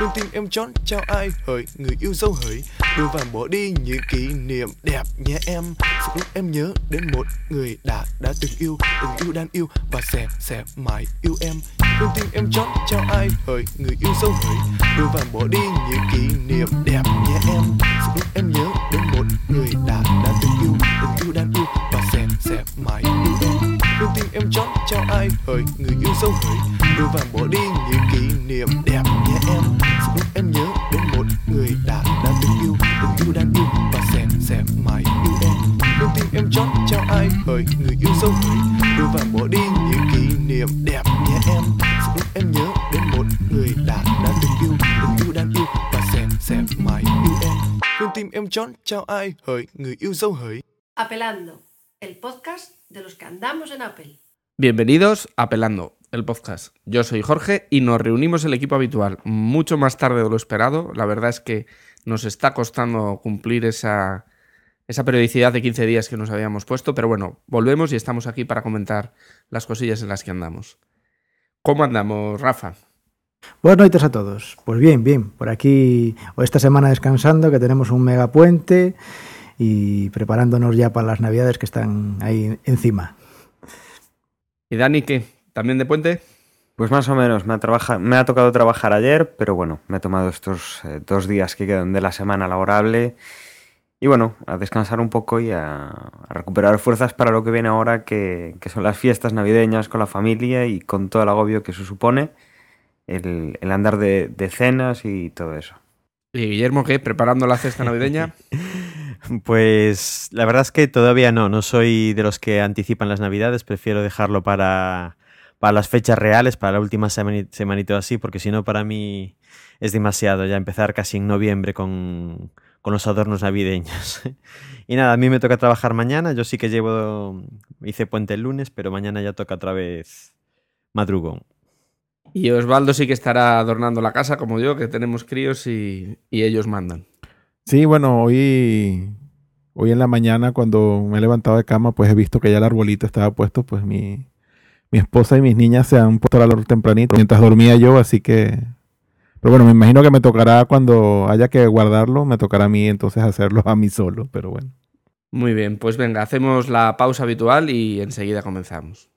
đừng tim em chón cho ai hỡi, Người yêu dấu hỡi. Đưa và bỏ đi những kỷ niệm đẹp nhé em. Sự lúc em nhớ đến một người đã đã từng yêu Từng yêu đang yêu và sẽ sẽ mãi yêu em. Đừng tim em chón cho ai hỡi, Người yêu dấu hỡi. Đưa và bỏ đi những kỷ niệm đẹp nhé em. Sự lúc em nhớ đến một người đã đã từng yêu Từng yêu đang yêu và sẽ sẽ mãi yêu hỡi Người yêu dấu hỡi. Đưa vàng bỏ đi những kỷ niệm đẹp nhé em. Sẽ lúc em nhớ đến một người đã đã từng yêu Từng yêu đang yêu và sẽ sẽ mãi yêu em. Con tim em chót chào ai hỡi Người yêu dấu hỡi. Đưa vàng bỏ đi những kỷ niệm đẹp nhé em. Sẽ lúc em nhớ đến một người đã đã từng yêu Từng yêu đang yêu và sẽ sẽ mãi yêu em. Con tim em chót chào ai hỡi Người yêu dấu hỡi. Apelando, el podcast de los que andamos en Apple. Bienvenidos a Pelando, el podcast. Yo soy Jorge y nos reunimos el equipo habitual mucho más tarde de lo esperado. La verdad es que nos está costando cumplir esa, esa periodicidad de 15 días que nos habíamos puesto, pero bueno, volvemos y estamos aquí para comentar las cosillas en las que andamos. ¿Cómo andamos, Rafa? Buenas noches a todos. Pues bien, bien. Por aquí o esta semana descansando, que tenemos un mega puente y preparándonos ya para las navidades que están ahí encima. ¿Y Dani qué? ¿También de puente? Pues más o menos, me ha, trabaja- me ha tocado trabajar ayer, pero bueno, me he tomado estos eh, dos días que quedan de la semana laborable y bueno, a descansar un poco y a, a recuperar fuerzas para lo que viene ahora, que, que son las fiestas navideñas con la familia y con todo el agobio que eso supone, el, el andar de, de cenas y todo eso. ¿Y Guillermo qué? ¿Preparando la cesta navideña? Pues la verdad es que todavía no, no soy de los que anticipan las navidades, prefiero dejarlo para, para las fechas reales, para la última semani- semanita o así, porque si no para mí es demasiado ya empezar casi en noviembre con, con los adornos navideños. y nada, a mí me toca trabajar mañana, yo sí que llevo, hice puente el lunes, pero mañana ya toca otra vez madrugón. Y Osvaldo sí que estará adornando la casa como yo, que tenemos críos y, y ellos mandan. Sí, bueno, hoy, hoy en la mañana cuando me he levantado de cama, pues he visto que ya el arbolito estaba puesto, pues mi, mi esposa y mis niñas se han puesto al árbol tempranito mientras dormía yo, así que... Pero bueno, me imagino que me tocará cuando haya que guardarlo, me tocará a mí entonces hacerlo a mí solo, pero bueno. Muy bien, pues venga, hacemos la pausa habitual y enseguida comenzamos.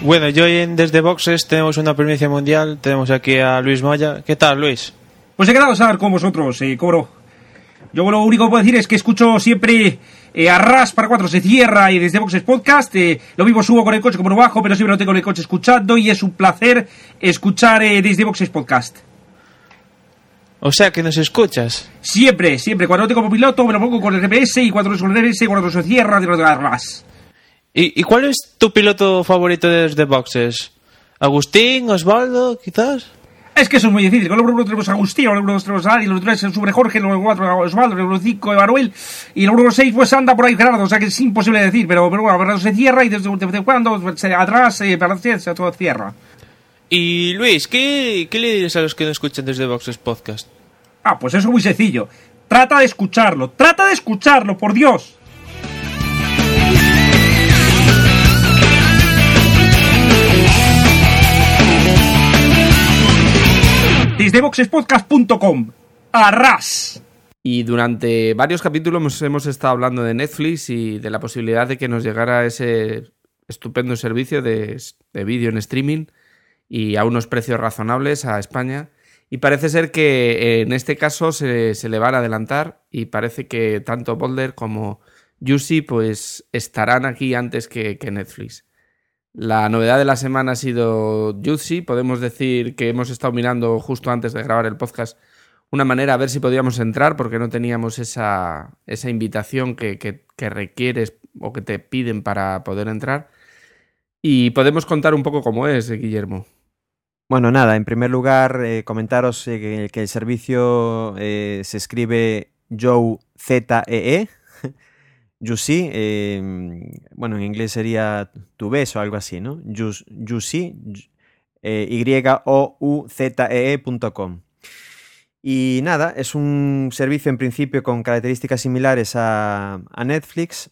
Bueno, y hoy en Desde Boxes tenemos una primicia mundial. Tenemos aquí a Luis Moya. ¿Qué tal, Luis? Pues he quedado a estar con vosotros, eh, cobro. Yo lo único que puedo decir es que escucho siempre eh, a Ras para cuatro se cierra y desde Boxes Podcast. eh, lo mismo subo con el coche como lo bajo, pero siempre lo tengo en el coche escuchando y es un placer escuchar eh, desde Boxes Podcast. O sea, que nos escuchas. Siempre, siempre. Cuando lo tengo piloto me lo pongo con el GPS y cuando no es con el GPS, cuando se cierra, de Ras. ¿Y, y cuál es tu piloto favorito de Desde Boxes? ¿Agustín? ¿Osvaldo? ¿Quizás? Es que eso es muy difícil. Con el número tenemos a Agustín, el número tenemos a Ari, el número 3 es sobre Jorge, el número 4 Osvaldo, el número 5 Emanuel y el número 6 pues anda por ahí Gerardo. O sea que es imposible decir, pero, pero bueno, Bernardo se cierra y desde de vez en cuando se, atrás eh, para se, todo cierra. Y Luis, ¿qué, ¿qué le dices a los que no escuchan Desde Boxes Podcast? Ah, pues eso es muy sencillo. Trata de escucharlo, trata de escucharlo, por Dios. Desde boxespodcast.com. Arras. Y durante varios capítulos hemos, estado hablando de Netflix y de la posibilidad de que nos llegara ese estupendo servicio de, de vídeo en streaming y a unos precios razonables a España. Y parece ser que en este caso se, se le van a adelantar y parece que tanto Boulder como Juicy pues estarán aquí antes que, que Netflix. La novedad de la semana ha sido Juicy. Podemos decir que hemos estado mirando justo antes de grabar el podcast una manera a ver si podíamos entrar porque no teníamos esa, esa invitación que, que, requieres o que te piden para poder entrar. Y podemos contar un poco cómo es, Guillermo. Bueno, nada, en primer lugar, eh, comentaros eh, que, el servicio eh, se escribe Joe Z-E-E. Yusi, eh, bueno, en inglés sería tu beso o algo así, ¿no? Yusi, eh, Y-O-U-Z-E-E.com. Y nada, es un servicio en principio con características similares a, a Netflix.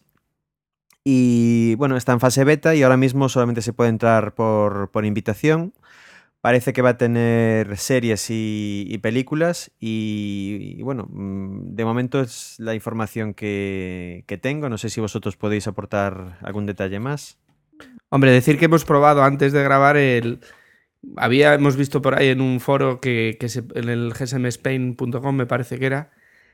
Y bueno, está en fase beta y ahora mismo solamente se puede entrar por, por invitación. Parece que va a tener series y, películas y, bueno, mm, de momento es la información que, tengo. No sé si vosotros podéis aportar algún detalle más. Hombre, decir que hemos probado antes de grabar el... Había, hemos visto por ahí en un foro que, que se, en el gsmspain.com me parece que era,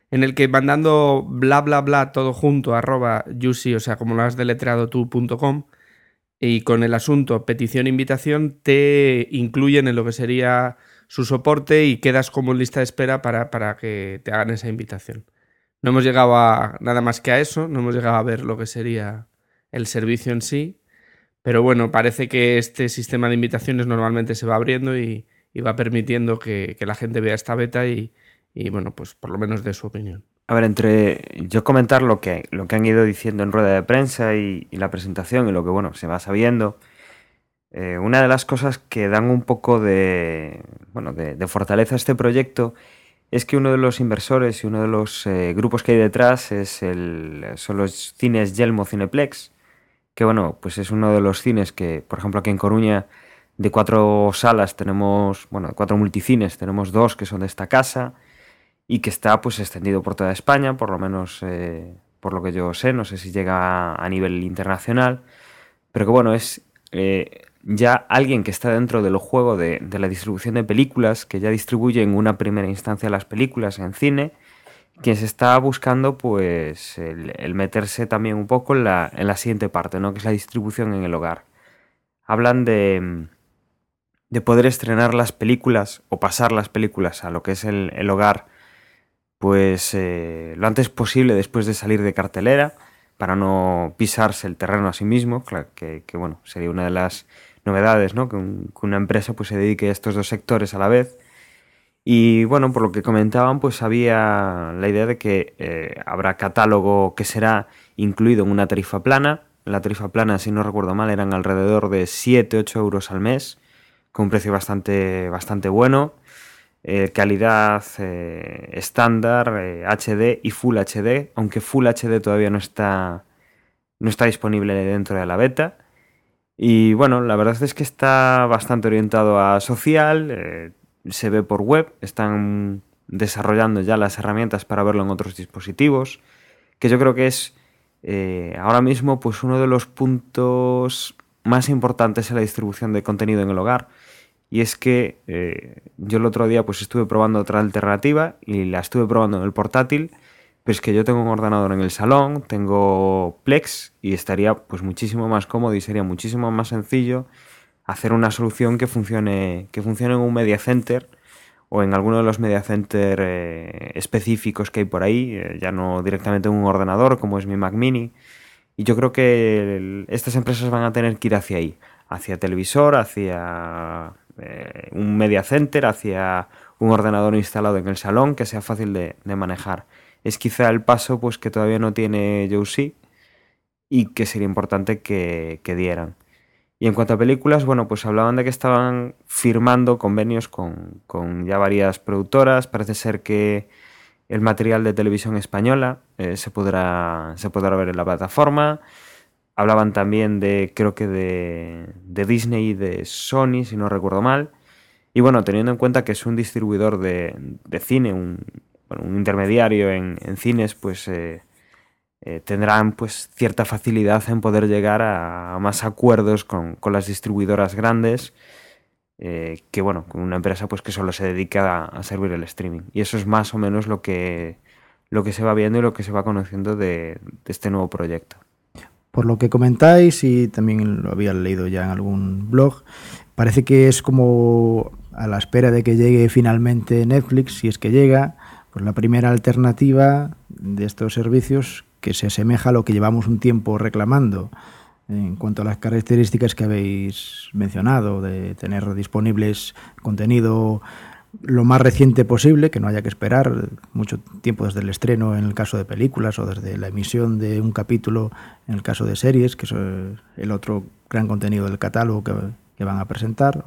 en el que mandando bla bla bla todo junto arroba yusi, o sea, como lo has deletreado tú.com, y con el asunto petición invitación, te incluyen en lo que sería su soporte y quedas como en lista de espera para, para que te hagan esa invitación. No hemos llegado a nada más que a eso, no hemos llegado a ver lo que sería el servicio en sí, pero bueno, parece que este sistema de invitaciones normalmente se va abriendo y, va permitiendo que, la gente vea esta beta y, y, bueno, pues por lo menos dé su opinión. A ver, entre yo comentar lo que, lo que han ido diciendo en rueda de prensa y, la presentación y lo que bueno se va sabiendo, eh, una de las cosas que dan un poco de, bueno, de, de, fortaleza a este proyecto es que uno de los inversores y uno de los eh, grupos que hay detrás es el, son los cines Yelmo Cineplex, que bueno, pues es uno de los cines que, por ejemplo, aquí en Coruña, de cuatro salas tenemos, bueno, de cuatro multicines, tenemos dos que son de esta casa y que está pues extendido por toda España, por lo menos eh, por lo que yo sé, no sé si llega a, nivel internacional, pero que bueno, es eh, ya alguien que está dentro del juego de, de, la distribución de películas, que ya distribuye en una primera instancia las películas en cine, quien se está buscando pues el, meterse también un poco en la, en la, siguiente parte, ¿no? que es la distribución en el hogar. Hablan de, de poder estrenar las películas o pasar las películas a lo que es el hogar pues eh, lo antes posible después de salir de cartelera para no pisarse el terreno a sí mismo, que, que, bueno, sería una de las novedades, ¿no? Que, una empresa pues se dedique a estos dos sectores a la vez y bueno, por lo que comentaban, pues había la idea de que eh, habrá catálogo que será incluido en una tarifa plana. La tarifa plana, si no recuerdo mal, eran alrededor de 7-8 euros al mes, con un precio bastante, bastante bueno. Eh, calidad eh, estándar, HD y Full HD, aunque Full HD todavía no está, no está disponible dentro de la beta. Y bueno, la verdad es que está bastante orientado a social eh, se ve por web, están desarrollando ya las herramientas para verlo en otros dispositivos, que yo creo que es eh, ahora mismo pues uno de los puntos más importantes en la distribución de contenido en el hogar. Y es que eh, yo el otro día pues estuve probando otra alternativa y la estuve probando en el portátil, pues que yo tengo un ordenador en el salón, tengo Plex y estaría pues muchísimo más cómodo y sería muchísimo más sencillo hacer una solución que funcione, que funcione en un media center o en alguno de los media center eh, específicos que hay por ahí, eh, ya no directamente en un ordenador como es mi Mac mini. Y yo creo que estas empresas van a tener que ir hacia ahí, hacia televisor, hacia eh, un media center, hacia un ordenador instalado en el salón que sea fácil de, manejar. Es quizá el paso pues que todavía no tiene Josie y que sería importante que, dieran. Y en cuanto a películas, bueno, pues hablaban de que estaban firmando convenios con, con ya varias productoras. Parece ser que el material de televisión española eh, se, podrá, se podrá ver en la plataforma. Hablaban también de, creo que de, de Disney y de Sony, si no recuerdo mal. Y bueno, teniendo en cuenta que es un distribuidor de, de cine, un, bueno, un intermediario en, en cines, pues eh, eh, tendrán pues cierta facilidad en poder llegar a, más acuerdos con, con, las distribuidoras grandes eh, que bueno, con una empresa pues que solo se dedica a, a, servir el streaming. Y eso es más o menos lo que, lo que se va viendo y lo que se va conociendo de, de este nuevo proyecto. Por lo que comentáis, y también lo había leído ya en algún blog, parece que es como a la espera de que llegue finalmente Netflix, si es que llega, pues la primera alternativa de estos servicios que se asemeja a lo que llevamos un tiempo reclamando. En cuanto a las características que habéis mencionado, de tener disponibles contenido lo más reciente posible, que no haya que esperar mucho tiempo desde el estreno en el caso de películas o desde la emisión de un capítulo en el caso de series, que es el otro gran contenido del catálogo que, que van a presentar.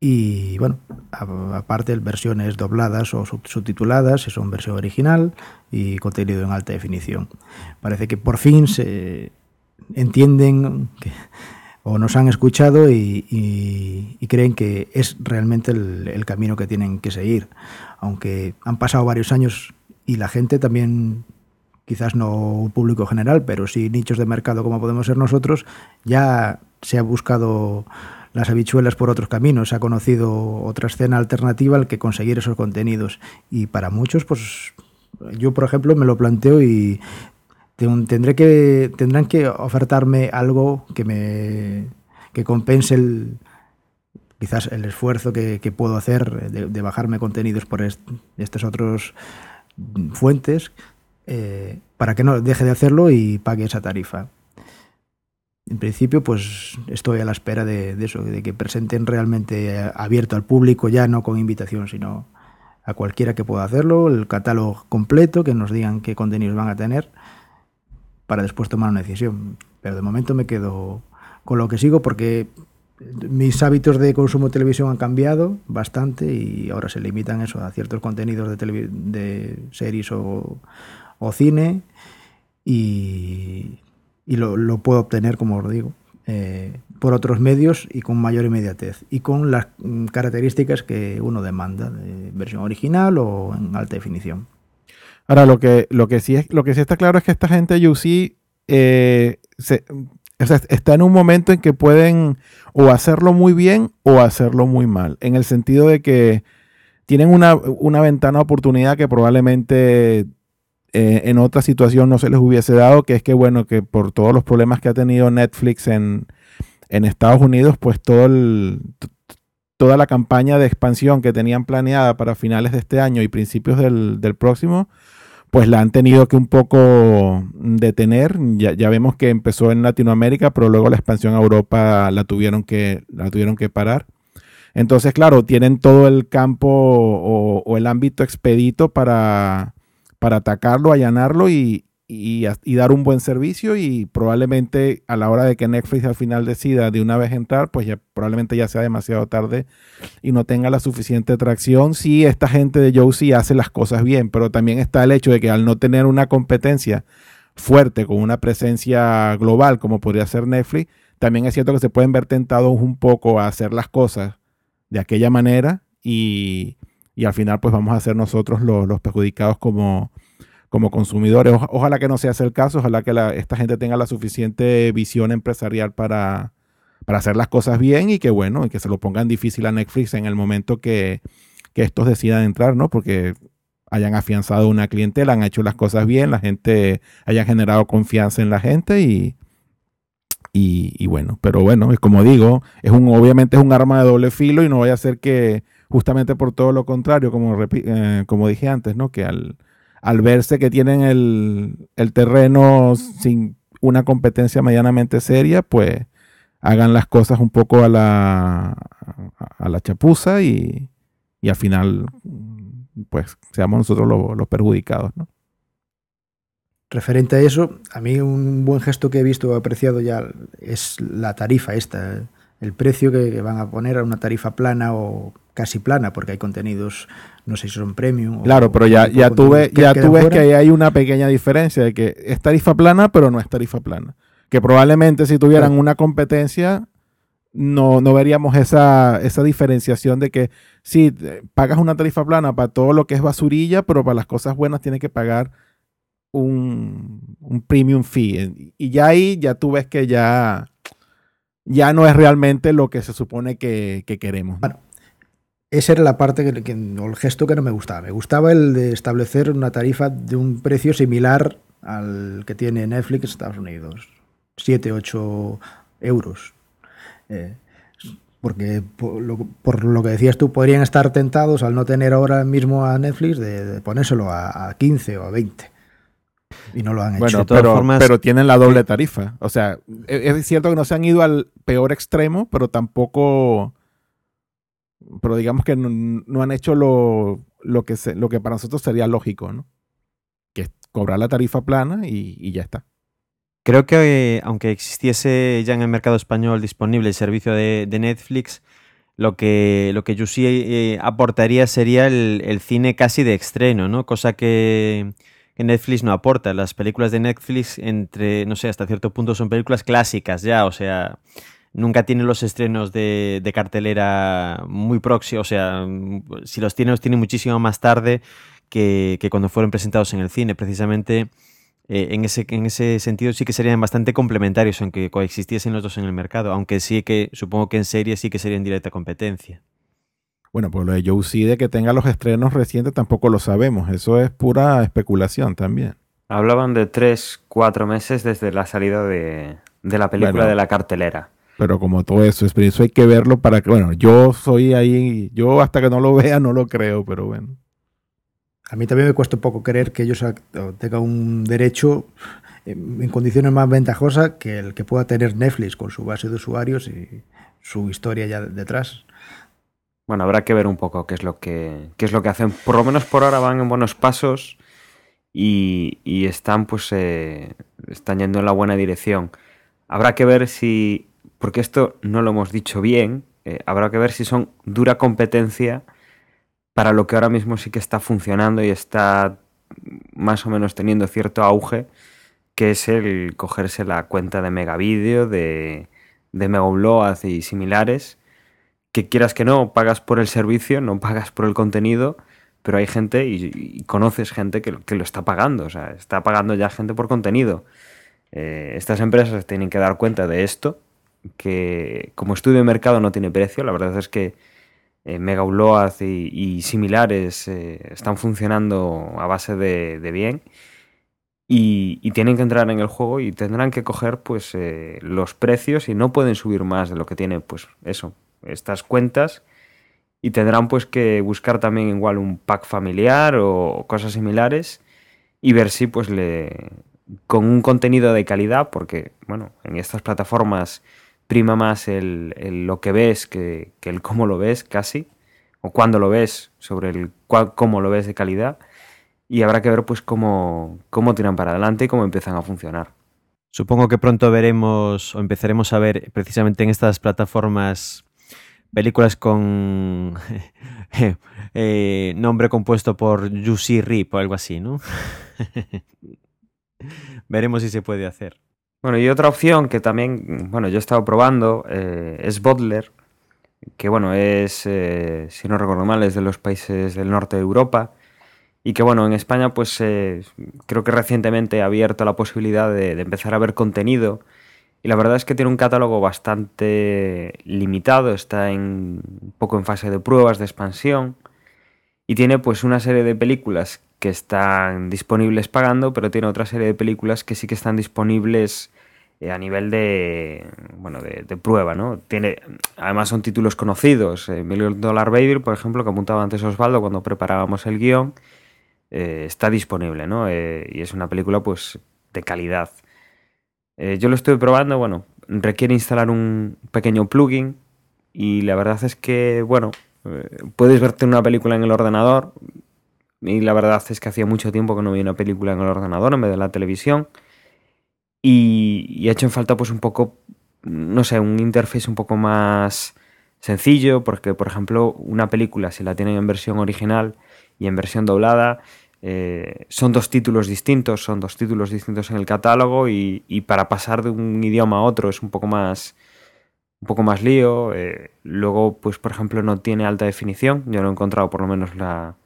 Y bueno, aparte versiones dobladas o subtituladas, si son versión original y contenido en alta definición. Parece que por fin se, entienden que, o nos han escuchado y, creen que es realmente el, el, camino que tienen que seguir. Aunque han pasado varios años y la gente también, quizás no un público general, pero sí nichos de mercado como podemos ser nosotros, ya se ha buscado las habichuelas por otros caminos, se ha conocido otra escena alternativa al que conseguir esos contenidos. Y para muchos, pues yo, por ejemplo, me lo planteo y tendrán que ofertarme algo que me que compense el quizás el esfuerzo que, puedo hacer de, bajarme contenidos por est, estas otras fuentes eh, para que no deje de hacerlo y pague esa tarifa. En principio, pues estoy a la espera de, de eso, de que presenten realmente abierto al público, ya no con invitación, sino a cualquiera que pueda hacerlo, el catálogo completo, que nos digan qué contenidos van a tener para después tomar una decisión. Pero de momento me quedo con lo que sigo porque mis hábitos de consumo de televisión han cambiado bastante y ahora se limitan eso a ciertos contenidos de, de series o, o, cine y, y lo, lo, puedo obtener, como os digo, eh, por otros medios y con mayor inmediatez y con las características que uno demanda, de versión original o en alta definición. Ahora, lo que, lo que, sí, es, lo que sí está claro es que esta gente de UC eh, se, está en un momento en que pueden o hacerlo muy bien o hacerlo muy mal, en el sentido de que tienen una, una ventana de oportunidad que probablemente eh, en otra situación no se les hubiese dado, que es que, bueno, que por todos los problemas que ha tenido Netflix en, en Estados Unidos, pues todo el, toda la campaña de expansión que tenían planeada para finales de este año y principios del, del próximo, pues la han tenido que un poco detener. Ya, ya, vemos que empezó en Latinoamérica, pero luego la expansión a Europa la tuvieron que, la tuvieron que parar. Entonces, claro, tienen todo el campo o, o el ámbito expedito para, para atacarlo, allanarlo y, y, dar un buen servicio y probablemente a la hora de que Netflix al final decida de una vez entrar, pues ya probablemente ya sea demasiado tarde y no tenga la suficiente atracción. Si esta gente de Josie hace las cosas bien, pero también está el hecho de que al no tener una competencia fuerte con una presencia global como podría ser Netflix, también es cierto que se pueden ver tentados un poco a hacer las cosas de aquella manera y, y al final pues vamos a ser nosotros los, los perjudicados como como consumidores. Ojalá que no sea el caso, ojalá que esta gente tenga la suficiente visión empresarial para, para hacer las cosas bien y que bueno, y que se lo pongan difícil a Netflix en el momento que, que estos decidan entrar, ¿no? Porque hayan afianzado una clientela, han hecho las cosas bien, la gente haya generado confianza en la gente y, y, bueno, pero bueno, como digo, es un, obviamente es un arma de doble filo y no vaya a ser que justamente por todo lo contrario, como, eh, como dije antes, ¿no? Que al, al verse que tienen el, el, terreno sin una competencia medianamente seria, pues hagan las cosas un poco a la, a la chapuza y, y al final pues seamos nosotros los, los perjudicados, ¿no? Referente a eso, a mí un buen gesto que he visto apreciado ya es la tarifa esta, el precio que, van a poner a una tarifa plana o casi plana, porque hay contenidos, no sé si son premium. Claro, o, pero ya, ya tú ves, que, ya tú ves que hay una pequeña diferencia de que es tarifa plana, pero no es tarifa plana. Que probablemente si tuvieran claro. una competencia, no, no veríamos esa, esa diferenciación de que sí, pagas una tarifa plana para todo lo que es basurilla, pero para las cosas buenas tienes que pagar un, un premium fee. Y ya ahí ya tú ves que ya ya no es realmente lo que se supone que, que queremos. Bueno, esa era la parte que, o el gesto que no me gustaba. Me gustaba el de establecer una tarifa de un precio similar al que tiene Netflix en Estados Unidos. 7, 8 euros. Eh, porque por lo, que decías tú, podrían estar tentados al no tener ahora mismo a Netflix de, de ponérselo a, a 15 o a 20 y no lo han bueno, hecho. Pero, formas, pero tienen la doble tarifa. O sea, es cierto que no se han ido al peor extremo, pero tampoco. Pero digamos que no, no han hecho lo, lo, que se, lo que para nosotros sería lógico, ¿no? Que es cobrar la tarifa plana y, y ya está. Creo que eh, aunque existiese ya en el mercado español disponible el servicio de, de Netflix, lo que, lo que yo sí eh, aportaría sería el, el, cine casi de estreno, ¿no? Cosa que, que Netflix no aporta. Las películas de Netflix, entre, no sé, hasta cierto punto son películas clásicas ya, o sea, nunca tiene los estrenos de, de cartelera muy próximos, o sea, si los tiene, los tiene muchísimo más tarde que, que cuando fueron presentados en el cine. Precisamente eh, en, ese, en ese sentido sí que serían bastante complementarios, aunque coexistiesen los dos en el mercado, aunque sí que supongo que en serie sí que sería en directa competencia. Bueno, pues lo de Joe de que tenga los estrenos recientes tampoco lo sabemos. Eso es pura especulación también. Hablaban de tres, cuatro meses desde la salida de, de la película Bueno. de la cartelera. Pero como todo eso, es- eso hay que verlo para que, bueno, yo soy ahí, yo hasta que no lo vea no lo creo, pero bueno. A mí también me cuesta un poco creer que ellos tengan un derecho en en condiciones más ventajosas que el que pueda tener Netflix con su base de usuarios y su historia ya detrás. Bueno, habrá que ver un poco qué es lo que, qué es lo que hacen. Por lo menos por ahora van en buenos pasos y, y están pues eh, están yendo en la buena dirección. Habrá que ver si, porque esto no lo hemos dicho bien, eh, habrá que ver si son dura competencia para lo que ahora mismo sí que está funcionando y está más o menos teniendo cierto auge, que es el cogerse la cuenta de Megavideo, de, de y similares que quieras que no, pagas por el servicio, no pagas por el contenido, pero hay gente y, conoces gente que, lo- está pagando, o sea, está pagando ya gente por contenido. Eh, estas empresas tienen que dar cuenta de esto, que como estudio de mercado no tiene precio, la verdad es que eh, Mega y, similares eh, están funcionando a base de, bien y, y tienen que entrar en el juego y tendrán que coger pues eh, los precios y no pueden subir más de lo que tiene pues eso estas cuentas y tendrán pues que buscar también igual un pack familiar o cosas similares y ver si pues le con un contenido de calidad porque bueno en estas plataformas prima más el, lo que ves que, el cómo lo ves casi o cuándo lo ves sobre el cuál- cómo lo ves de calidad y habrá que ver pues cómo, cómo tiran para adelante y cómo empiezan a funcionar. Supongo que pronto veremos o empezaremos a ver precisamente en estas plataformas películas con eh, nombre compuesto por Juicy Rip o algo así, ¿no? veremos si se puede hacer. Bueno, y otra opción que también, bueno, yo he estado probando eh, es Butler, que bueno, es, eh, si no recuerdo mal, es de los países del norte de Europa. Y que bueno, en España pues creo que recientemente ha abierto la posibilidad de, de empezar a ver contenido. Y la verdad es que tiene un catálogo bastante limitado, está en, un poco en fase de pruebas, de expansión. Y tiene pues una serie de películas que están disponibles pagando, pero tiene otra serie de películas que sí que están disponibles eh, a nivel de, bueno, de, prueba, ¿no? Tiene, además son títulos conocidos. Eh, Million Dollar Baby, por ejemplo, que apuntaba antes Osvaldo cuando preparábamos el guion, eh, está disponible, ¿no? Y es una película, pues, de calidad. Eh, yo lo estoy probando, bueno, requiere instalar un pequeño plugin y la verdad es que, bueno, eh, puedes verte una película en el ordenador y la verdad es que hacía mucho tiempo que no veía una película en el ordenador en vez de la televisión y, y ha hecho en falta pues un poco, no sé, un interface un poco más sencillo porque, por ejemplo, una película si la tienen en versión original y en versión doblada eh, son dos títulos distintos, son dos títulos distintos en el catálogo y, para pasar de un idioma a otro es un poco más un poco más lío. eh, luego, pues por ejemplo, no tiene alta definición. Yo no he encontrado por lo menos la,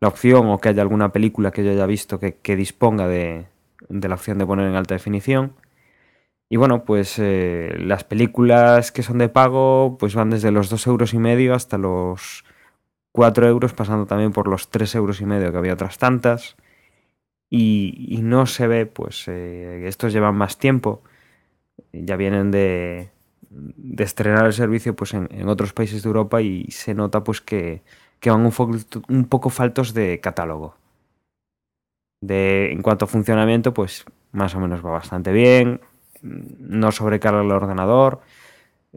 la opción o que haya alguna película que yo haya visto que, que disponga de, de la opción de poner en alta definición. Y bueno, pues eh, las películas que son de pago pues van desde los dos euros y medio hasta los 4 euros, pasando también por los 3 euros y medio que había otras tantas. Y, no se ve, pues eh, estos llevan más tiempo, ya vienen de, de estrenar el servicio pues en, otros países de Europa y se nota pues que, que van un, un poco faltos de catálogo. De, en cuanto a funcionamiento, pues más o menos va bastante bien, no sobrecarga el ordenador.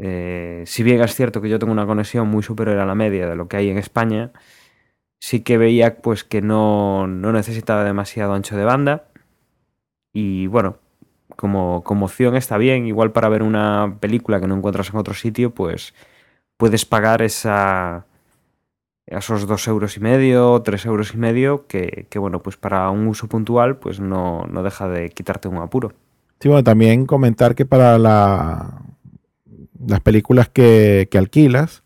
Eh, si bien es cierto que yo tengo una conexión muy superior a la media de lo que hay en España, sí que veía pues que no, no necesitaba demasiado ancho de banda. Y bueno, como, como opción está bien. Igual para ver una película que no encuentras en otro sitio, pues puedes pagar esa, esos dos euros y medio, tres euros y medio, que, que, bueno, pues para un uso puntual, pues no, no deja de quitarte un apuro. Sí, bueno, también comentar que para la, las películas que, que alquilas,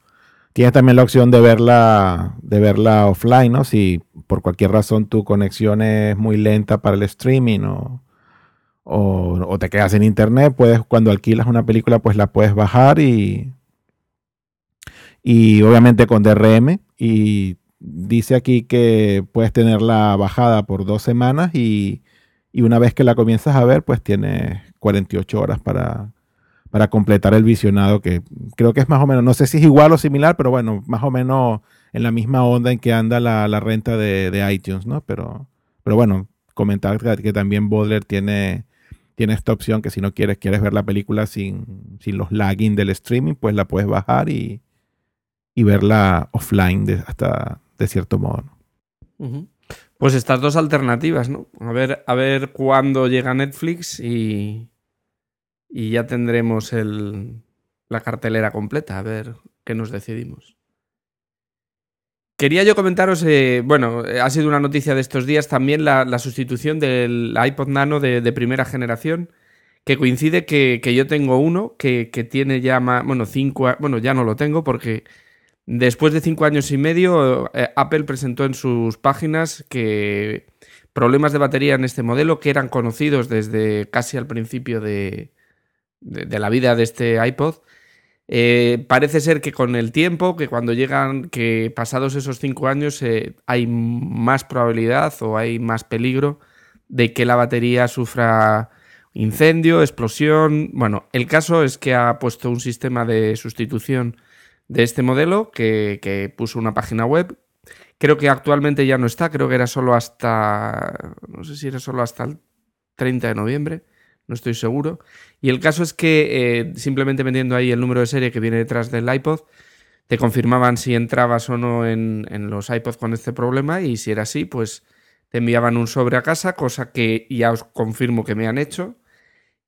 tienes también la opción de verla, de verla offline, ¿no? Si por cualquier razón tu conexión es muy lenta para el streaming o, o, te quedas en internet, puedes, cuando alquilas una película, pues la puedes bajar y, y obviamente con DRM. Y dice aquí que puedes tenerla bajada por dos semanas y, y una vez que la comienzas a ver, pues tienes 48 horas para, para completar el visionado, que creo que es más o menos, no sé si es igual o similar, pero bueno, más o menos en la misma onda en que anda la, la renta de, de, iTunes, ¿no? Pero, pero bueno, comentar que, también Bodler tiene, tiene esta opción que si no quieres, quieres ver la película sin, sin los lagging del streaming, pues la puedes bajar y, y verla offline hasta de cierto modo. ¿no? Pues estas dos alternativas, ¿no? A ver, a ver cuándo llega Netflix y, y ya tendremos el, la cartelera completa, a ver qué nos decidimos. Quería yo comentaros, eh, bueno, ha sido una noticia de estos días también la, la sustitución del iPod Nano de, de, primera generación, que coincide que, que yo tengo uno que, que, tiene ya más, bueno, cinco, bueno, ya no lo tengo porque después de cinco años y medio eh, Apple presentó en sus páginas que problemas de batería en este modelo que eran conocidos desde casi al principio de, de, la vida de este iPod, eh, parece ser que con el tiempo, que cuando llegan, que pasados esos cinco años, eh, hay más probabilidad o hay más peligro de que la batería sufra incendio, explosión. Bueno, el caso es que ha puesto un sistema de sustitución de este modelo que, que puso una página web. Creo que actualmente ya no está, creo que era solo hasta. No sé si era solo hasta el 30 de noviembre no estoy seguro. Y el caso es que eh, simplemente metiendo ahí el número de serie que viene detrás del iPod, te confirmaban si entrabas o no en, los iPods con este problema y si era así, pues te enviaban un sobre a casa, cosa que ya os confirmo que me han hecho.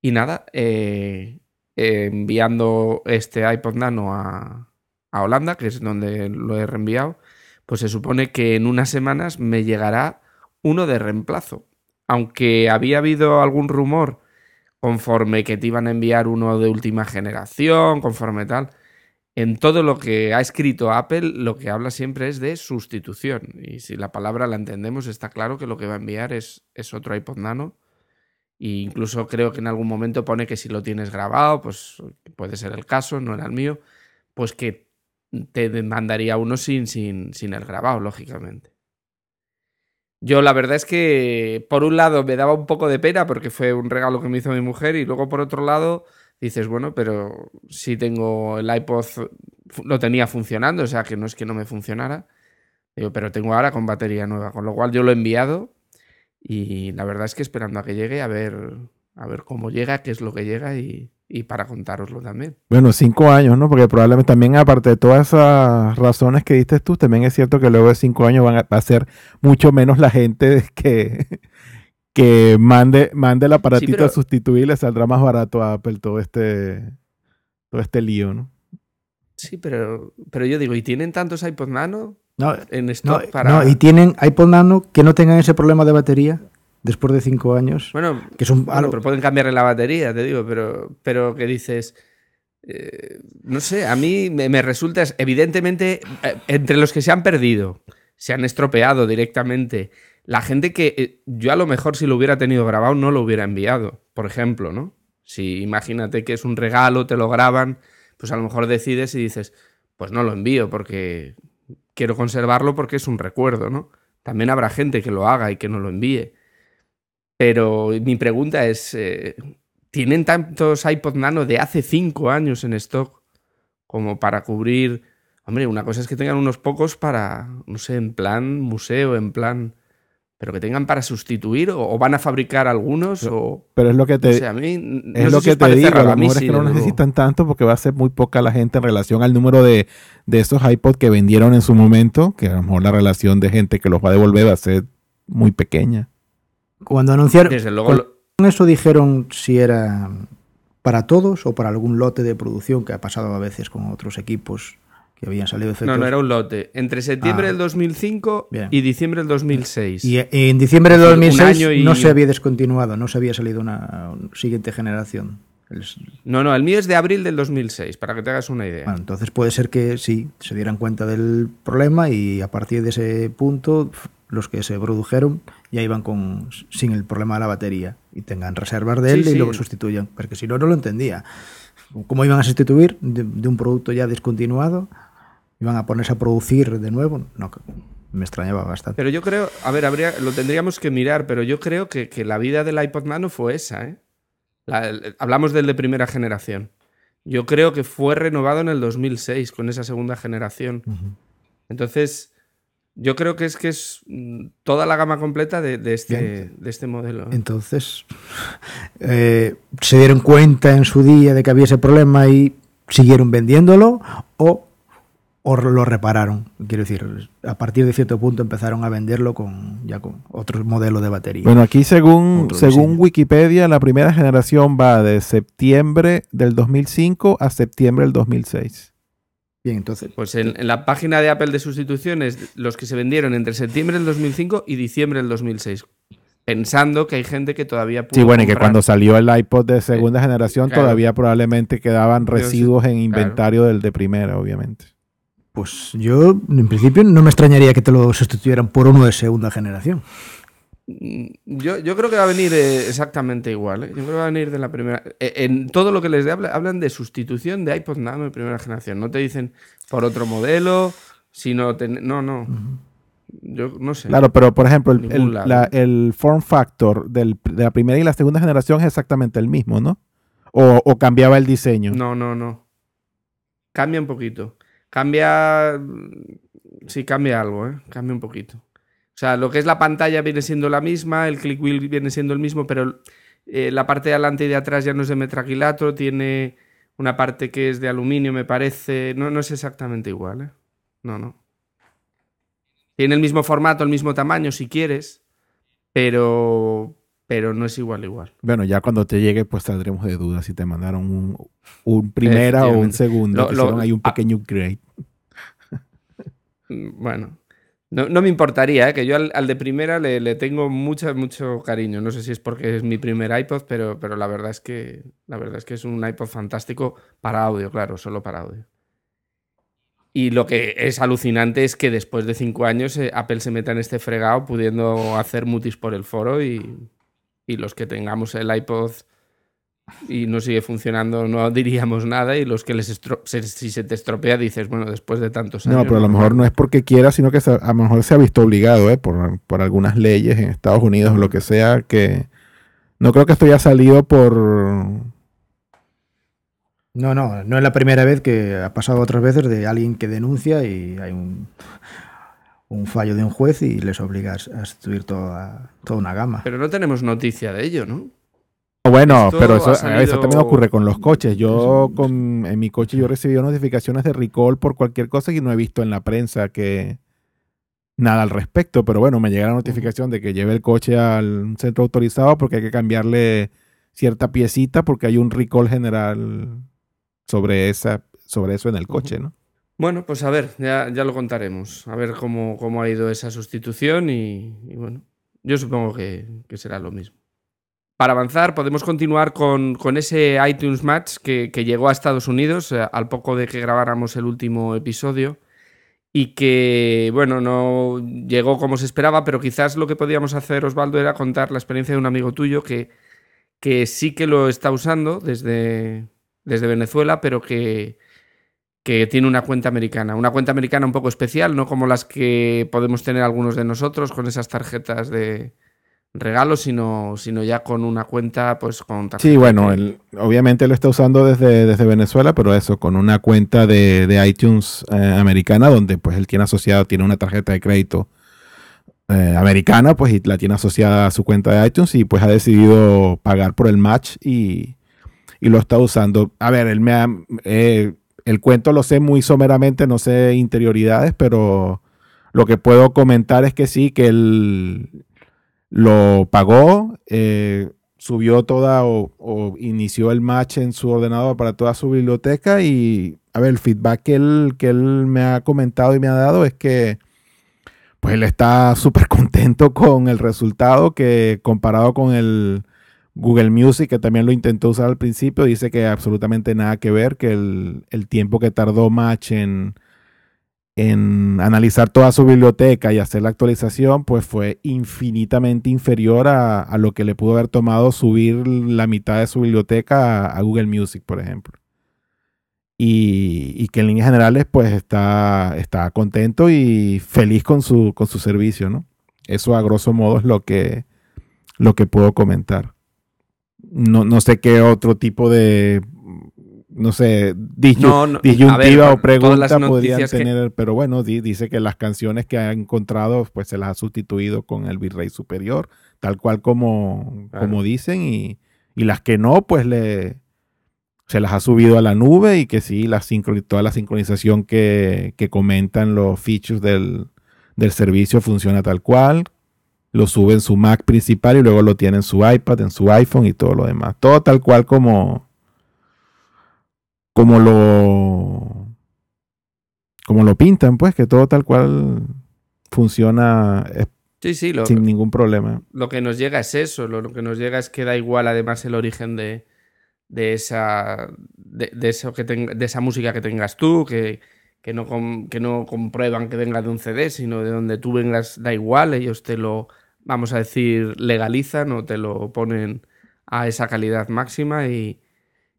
Y nada, eh, eh, enviando este iPod Nano a, a Holanda, que es donde lo he reenviado, pues se supone que en unas semanas me llegará uno de reemplazo. Aunque había habido algún rumor conforme que te iban a enviar uno de última generación, conforme tal. En todo lo que ha escrito Apple, lo que habla siempre es de sustitución. Y si la palabra la entendemos, está claro que lo que va a enviar es, es otro iPod Nano. E incluso creo que en algún momento pone que si lo tienes grabado, pues puede ser el caso, no era el mío, pues que te mandaría uno sin, sin, sin el grabado, lógicamente. Yo la verdad es que por un lado me daba un poco de pena porque fue un regalo que me hizo mi mujer y luego por otro lado dices, bueno, pero si tengo el iPod, lo tenía funcionando, o sea que no es que no me funcionara, digo, pero tengo ahora con batería nueva, con lo cual yo lo he enviado y la verdad es que esperando a que llegue a ver, a ver cómo llega, qué es lo que llega y, y para contároslo también. Bueno, cinco años, ¿no? Porque probablemente también, aparte de todas esas razones que diste tú, también es cierto que luego de cinco años van a, va a ser mucho menos la gente que, que mande, mande el aparatito sí, pero... a sustituir, le saldrá más barato a Apple todo este, todo este lío, ¿no? Sí, pero, pero yo digo, ¿y tienen tantos iPod Nano? No, en stock no, para... no, y tienen iPod Nano que no tengan ese problema de batería después de cinco años. Bueno, que son bueno, pero pueden cambiarle la batería, te digo, pero, pero que dices. Eh, no sé, a mí me, me resulta, evidentemente, eh, entre los que se han perdido, se han estropeado directamente, la gente que eh, yo a lo mejor si lo hubiera tenido grabado no lo hubiera enviado, por ejemplo, ¿no? Si imagínate que es un regalo, te lo graban, pues a lo mejor decides y dices, pues no lo envío porque quiero conservarlo porque es un recuerdo, ¿no? También habrá gente que lo haga y que no lo envíe. Pero mi pregunta es, eh, ¿tienen tantos iPod Nano de hace cinco años en stock como para cubrir... Hombre, una cosa es que tengan unos pocos para, no sé, en plan museo, en plan... Pero que tengan para sustituir o, van a fabricar algunos pero, o... Pero es lo que te, o sea, a mí, no es lo si que te digo, a lo mejor es que no necesitan tanto porque va a ser muy poca la gente en relación al número de, de esos iPod que vendieron en su momento, que a lo mejor la relación de gente que los va a devolver va a ser muy pequeña. Cuando anunciaron Desde luego cuando eso dijeron si era para todos o para algún lote de producción que ha pasado a veces con otros equipos que habían salido efectos. No, no, era un lote. Entre septiembre Ah. del 2005 Bien. y diciembre del 2006. Y eh, en diciembre de Es decir, un 2006 año y- no se había descontinuado, no se había salido una siguiente generación. El- No, no, el mío es de abril del 2006, para que te hagas una idea. Bueno, entonces puede ser que sí, se dieran cuenta del problema y a partir de ese punto los que se produjeron ya iban con sin el problema de la batería y tengan reservas de Sí, él y sí. luego sustituyan. Porque si no, no lo entendía. ¿Cómo iban a sustituir de, de un producto ya descontinuado? ¿Iban a ponerse a producir de nuevo? No, me extrañaba bastante. Pero yo creo, a ver, habría, lo tendríamos que mirar, pero yo creo que, que la vida del iPod Nano fue esa, ¿eh? La- el- hablamos del de primera generación. Yo creo que fue renovado en el 2006 con esa segunda generación. Entonces, yo creo que es que es mm, toda la gama completa de, de este, de este modelo. Entonces, eh, ¿se dieron cuenta en su día de que había ese problema y siguieron vendiéndolo o, o lo repararon? Quiero decir, a partir de cierto punto empezaron a venderlo con ya con otro modelo de batería. Bueno, aquí según, según diseño. Wikipedia, la primera generación va de septiembre del 2005 a septiembre del 2006. Bien, entonces, Pues en, en la página de Apple de sustituciones, los que se vendieron entre septiembre del 2005 y diciembre del 2006. Pensando que hay gente que todavía pudo Sí, bueno, y que cuando salió el iPod de segunda generación claro. todavía probablemente quedaban residuos en claro. inventario del de primera, obviamente. pues yo en principio no me extrañaría que te lo sustituyeran por uno de segunda generación. Mm, Yo, yo creo que va a venir eh, exactamente igual. ¿eh? Yo creo que va a venir de la primera. eh, En todo lo que les dé, habla- hablan de sustitución de iPod Nano de primera generación. No te dicen por otro modelo, sino. ten- No, no. Yo no sé. Claro, pero por ejemplo, el, el- la- el form factor del- de la primera y la segunda generación es exactamente el mismo, ¿no? O, o cambiaba el diseño. No, no, no. Cambia un poquito. Cambia. Sí, cambia algo, ¿eh? Cambia un poquito. O sea, lo que es la pantalla viene siendo la misma, el click wheel viene siendo el mismo, pero eh, la parte de adelante y de atrás ya no es de metraquilato, tiene una parte que es de aluminio, me parece. No, no es exactamente igual, ¿eh? No, no. Tiene el mismo formato, el mismo tamaño, si quieres, pero. Pero no es igual, igual. Bueno, ya cuando te llegue, pues saldremos de dudas si te mandaron un, un primera o un segundo. Lo- lo- ahí un pequeño upgrade. Bueno, no, no me importaría, ¿eh? que yo al, de primera le, le tengo mucho, mucho cariño. No sé si es porque es mi primer iPod, pero, pero la verdad es que la verdad es que es un iPod fantástico para audio, claro, solo para audio. Y lo que es alucinante es que después de cinco años eh, Apple se meta en este fregado pudiendo hacer mutis por el foro y, y los que tengamos el iPod y no sigue funcionando no diríamos nada y los que les se- si se te estropea dices, bueno, después de tantos años... No, pero a lo mejor no es porque quiera, sino que se- a lo mejor se ha visto obligado, ¿eh? Por, por algunas leyes en Estados Unidos o lo que sea, que no creo que esto haya salido por... No, no, no es la primera vez que ha pasado otras veces de alguien que denuncia y hay un, un fallo de un juez y les obliga a sustituir toda, toda una gama. Pero no tenemos noticia de ello, ¿no? Bueno, Esto pero eso, ha eso también ocurre con los coches. Yo con, en mi coche yo recibí notificaciones de recall por cualquier cosa y no he visto en la prensa que nada al respecto. Pero bueno, me llega la notificación de que lleve el coche al centro autorizado porque hay que cambiarle cierta piecita porque hay un recall general sobre esa sobre eso en el coche, ¿no? Bueno, pues a ver, ya, ya lo contaremos. A ver cómo, cómo ha ido esa sustitución y, y bueno, yo supongo que, que será lo mismo. Para avanzar, podemos continuar con, con ese iTunes Match que, que llegó a Estados Unidos eh, al poco de que grabáramos el último episodio y que, bueno, no llegó como se esperaba, pero quizás lo que podíamos hacer, Osvaldo, era contar la experiencia de un amigo tuyo que, que sí que lo está usando desde, desde Venezuela, pero que, que tiene una cuenta americana. Una cuenta americana un poco especial, no como las que podemos tener algunos de nosotros con esas tarjetas de regalo, sino, sino ya con una cuenta pues con tarjeta. Sí, bueno, él, obviamente lo está usando desde, desde Venezuela, pero eso, con una cuenta de, de iTunes eh, americana, donde pues él tiene asociado, tiene una tarjeta de crédito eh, americana, pues y la tiene asociada a su cuenta de iTunes y pues ha decidido pagar por el match y, y lo está usando. A ver, él me ha, eh, el cuento lo sé muy someramente, no sé interioridades, pero lo que puedo comentar es que sí, que él lo pagó, eh, subió toda o, o inició el match en su ordenador para toda su biblioteca y a ver, el feedback que él, que él me ha comentado y me ha dado es que pues él está súper contento con el resultado que comparado con el Google Music, que también lo intentó usar al principio, dice que absolutamente nada que ver, que el, el tiempo que tardó Match en, en analizar toda su biblioteca y hacer la actualización, pues fue infinitamente inferior a, a lo que le pudo haber tomado subir la mitad de su biblioteca a, Google Music, por ejemplo. Y, y, que en líneas generales, pues está, está contento y feliz con su, con su servicio, ¿no? Eso a grosso modo es lo que, lo que puedo comentar. No, no sé qué otro tipo de no sé, disyu No, no, disyuntiva ver, o pregunta podrían noticias que- tener, pero bueno, di- dice que las canciones que ha encontrado, pues se las ha sustituido con el bitrate superior, tal cual como, Claro. como dicen, y, y las que no, pues le se las ha subido a la nube y que sí, la toda la sincronización que, que comentan los features del, del servicio funciona tal cual. Lo sube en su Mac principal y luego lo tiene en su iPad, en su iPhone y todo lo demás. Todo tal cual como, como lo como lo pintan, pues, que todo tal cual funciona eh, Sí, sí, lo, sin ningún problema. lo que nos llega es eso. Lo, lo que nos llega es que da igual además el origen de, de esa de, de eso que de esa música que tengas tú, que, que, no com- que no comprueban que venga de un CD, sino de donde tú vengas, da igual, ellos te lo, vamos a decir, legalizan o te lo ponen a esa calidad máxima y,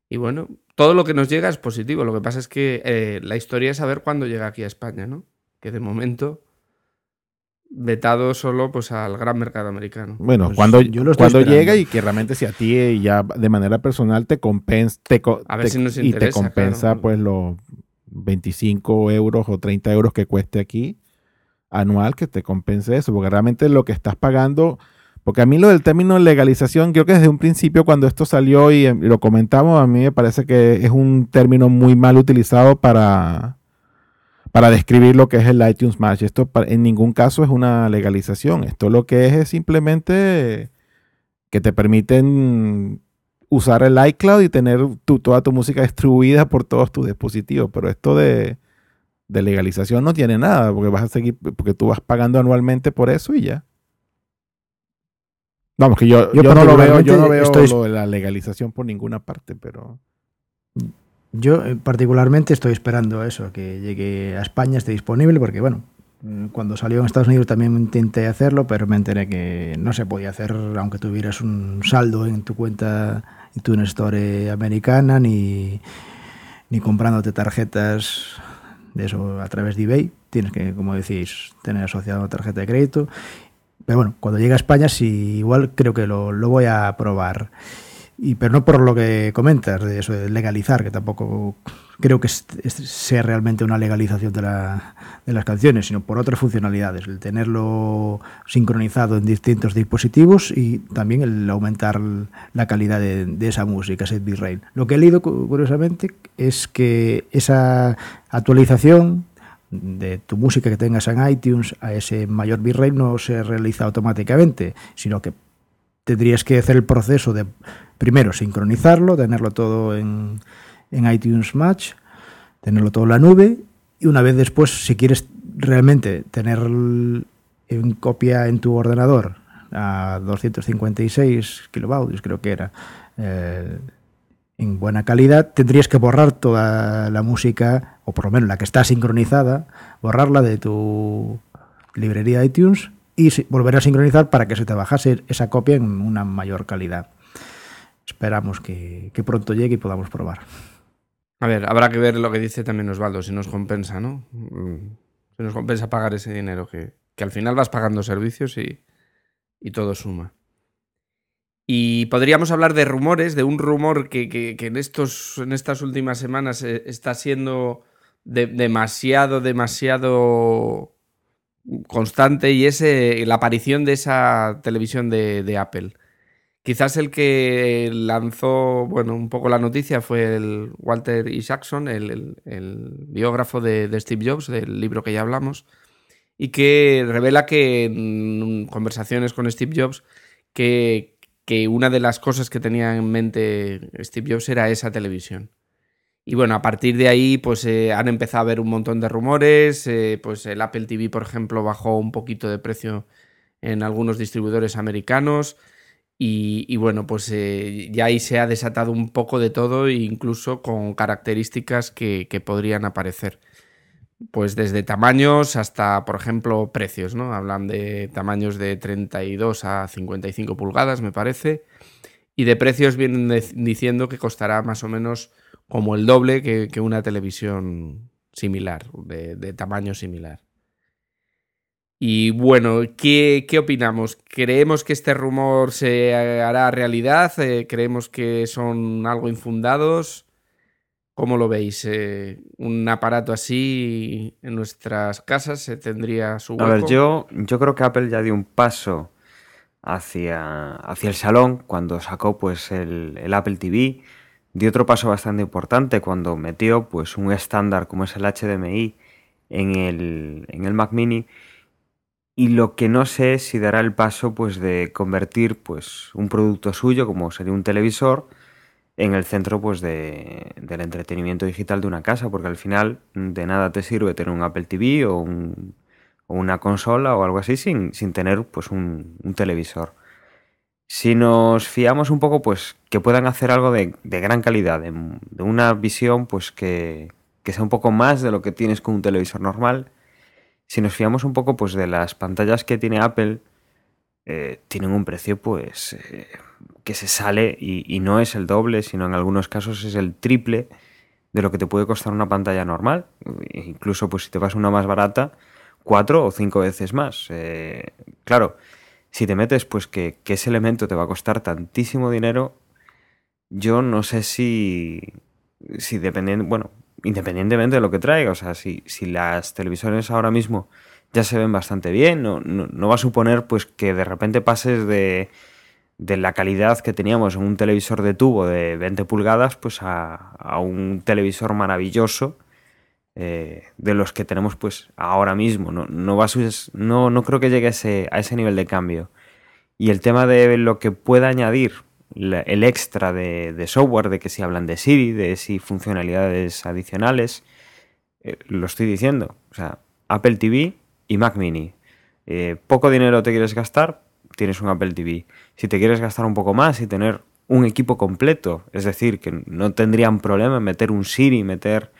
y bueno, todo lo que nos llega es positivo. Lo que pasa es que eh, la historia es saber cuándo llega aquí a España, ¿no? Que de momento vetado solo pues al gran mercado americano. Bueno, Pues cuando, yo lo estoy cuando llega y que realmente si a ti ya de manera personal te compensa te, A ver te- si nos y te interesa, compensa claro. pues los 25 euros o 30 euros que cueste aquí anual que te compense eso, porque realmente lo que estás pagando, porque a mí lo del término legalización, creo que desde un principio cuando esto salió y, eh, y lo comentamos, a mí me parece que es un término muy mal utilizado para, para describir lo que es el iTunes Match. Esto en ningún caso es una legalización. Esto lo que es es simplemente que te permiten usar el iCloud y tener toda tu música distribuida por todos tus dispositivos. Pero esto de, de legalización no tiene nada, porque vas a seguir, porque tú vas pagando anualmente por eso y ya. Vamos, que yo, Yo yo no lo veo, yo no veo estoy- lo de la legalización por ninguna parte, pero Yo eh, particularmente estoy esperando eso, que llegue a España, esté disponible, porque bueno, mm, cuando salió en Estados Unidos también intenté hacerlo, pero me enteré que no se podía hacer aunque tuvieras un saldo en tu cuenta iTunes Store americana, ni, ni comprándote tarjetas de eso a través de eBay. Tienes que, como decís, tener asociado una tarjeta de crédito. Pero bueno, cuando llegue a España, sí, igual creo que lo, voy a probar. Y, pero no por lo que comentas, de eso de legalizar, que tampoco creo que sea realmente una legalización de, la- de las canciones, sino por otras funcionalidades, el tenerlo sincronizado en distintos dispositivos y también el aumentar la calidad de, esa música, ese bitrate. Lo que he leído, cu- curiosamente, es que esa actualización de tu música que tengas en iTunes a ese mayor bitrate no se realiza automáticamente, sino que tendrías que hacer el proceso de primero sincronizarlo, tenerlo todo en, en iTunes Match, tenerlo todo en la nube y una vez después, si quieres realmente tener en copia en tu ordenador a 256 kilovatios, creo que era, eh, en buena calidad, tendrías que borrar toda la música, o por lo menos la que está sincronizada, borrarla de tu librería iTunes y volver a sincronizar para que se te bajase esa copia en una mayor calidad. Esperamos que, que pronto llegue y podamos probar. A ver, habrá que ver lo que dice también Osvaldo, si nos compensa, ¿no? Mm, Si nos compensa pagar ese dinero, que, que al final vas pagando servicios y, y todo suma. Y podríamos hablar de rumores, de un rumor que, que- que en, estos, en estas últimas semanas eh, está siendo de- demasiado, demasiado constante y es eh, la aparición de esa televisión de, Apple. Quizás el que lanzó, bueno, un poco la noticia fue el Walter Isaacson, el, el- el biógrafo de, de Steve Jobs, del libro que ya hablamos, y que revela que en conversaciones con Steve Jobs, que, que una de las cosas que tenía en mente Steve Jobs era esa televisión. Y bueno, a partir de ahí, pues eh, han empezado a haber un montón de rumores. eh, pues el Apple TV, por ejemplo, bajó un poquito de precio en algunos distribuidores americanos. Y, bueno, pues eh, ya ahí se ha desatado un poco de todo, e incluso con características que, podrían aparecer. Pues desde tamaños hasta, por ejemplo, precios, ¿no? Hablan de tamaños de 32 a 55 pulgadas, me parece. Y de precios vienen diciendo que costará más o menos como el doble que, que una televisión similar, de, de tamaño similar. Y bueno, ¿qué, qué opinamos? ¿Creemos que este rumor se hará realidad? Eh, ¿Creemos que son algo infundados? ¿Cómo lo veis? Eh, ¿Un aparato así en nuestras casas se tendría su hueco? A ver, yo, yo creo que Apple ya dio un paso hacia, hacia el salón cuando sacó pues el, el Apple TV. Dio otro paso bastante importante cuando metió pues un estándar como es el HDMI en el, en el Mac Mini. Y lo que no sé es si dará el paso pues de convertir pues un producto suyo, como sería un televisor, en el centro pues de, del entretenimiento digital de una casa, porque al final de nada te sirve tener un Apple TV o, un- o una consola o algo así sin, sin tener pues un, un televisor. Si nos fiamos un poco, pues que puedan hacer algo de, gran calidad, de, una visión pues que, sea un poco más de lo que tienes con un televisor normal. Si nos fiamos un poco pues de las pantallas que tiene Apple, eh, tienen un precio pues eh, que se sale y, no es el doble, sino en algunos casos es el triple de lo que te puede costar una pantalla normal. E incluso pues si te vas una más barata, cuatro o cinco veces más. Eh, claro, si te metes pues que, ese elemento te va a costar tantísimo dinero, yo no sé si, si dependiendo, bueno, independientemente de lo que traiga, o sea, si, si las televisores ahora mismo ya se ven bastante bien, no, no, no va a suponer pues que de repente pases de, de la calidad que teníamos en un televisor de tubo de 20 pulgadas pues a, a un televisor maravilloso eh, de los que tenemos pues ahora mismo. No, no, va a no, no creo que llegue a ese, a ese nivel de cambio. Y el tema de lo que pueda añadir el extra de, de software, de que si hablan de Siri, de si funcionalidades adicionales, eh, lo estoy diciendo. O sea, Apple TV y Mac Mini. Eh, poco dinero te quieres gastar, tienes un Apple TV. Si te quieres gastar un poco más y tener un equipo completo, es decir, que no tendrían problema en meter un Siri, meter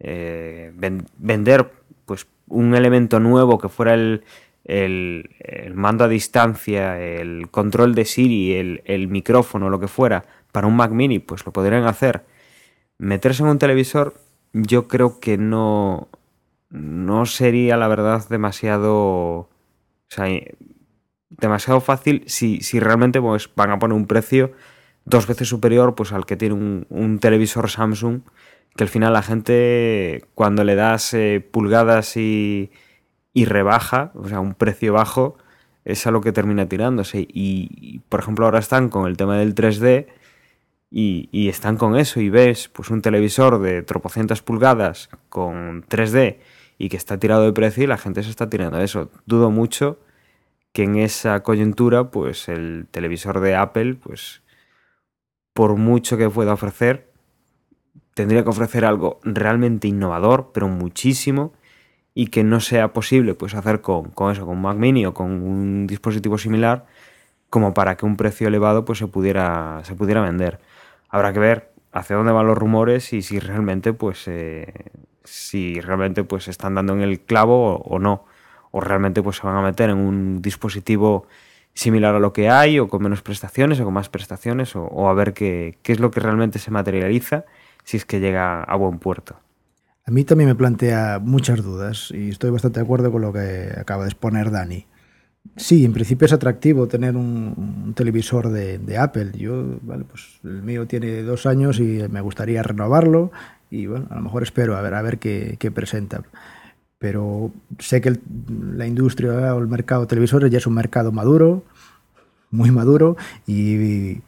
eh, ven- vender pues un elemento nuevo que fuera el, el- el mando a distancia, el control de Siri, el, el micrófono, lo que fuera, para un Mac Mini, pues lo podrían hacer. Meterse en un televisor, yo creo que no, no sería la verdad demasiado, o sea, demasiado fácil si, si realmente pues, van a poner un precio dos veces superior pues, al que tiene un, un televisor Samsung, que al final la gente cuando le das eh, pulgadas y, y rebaja, o sea, un precio bajo, es a lo que termina tirándose. Y, por ejemplo, ahora están con el tema del 3D y, y están con eso y ves pues un televisor de tropocientas pulgadas con 3D y que está tirado de precio y la gente se está tirando a eso. Dudo mucho que en esa coyuntura pues el televisor de Apple pues por mucho que pueda ofrecer tendría que ofrecer algo realmente innovador, pero muchísimo, y que no sea posible pues hacer con, con eso, con Mac Mini o con un dispositivo similar, como para que un precio elevado pues se pudiera, se pudiera vender. Habrá que ver hacia dónde van los rumores y si realmente pues eh, si realmente pues están dando en el clavo o, o no. O realmente pues se van a meter en un dispositivo similar a lo que hay, o con menos prestaciones, o con más prestaciones, o, o a ver qué, qué es lo que realmente se materializa si es que llega a buen puerto. A mí también me plantea muchas dudas y estoy bastante de acuerdo con lo que acaba de exponer Dani. Sí, en principio es atractivo tener un, un televisor de, de, Apple. Yo, vale, pues el mío tiene dos años y me gustaría renovarlo y bueno, a lo mejor espero a ver, a ver qué, qué presenta. Pero sé que el, la industria o el mercado de televisores ya es un mercado maduro, muy maduro y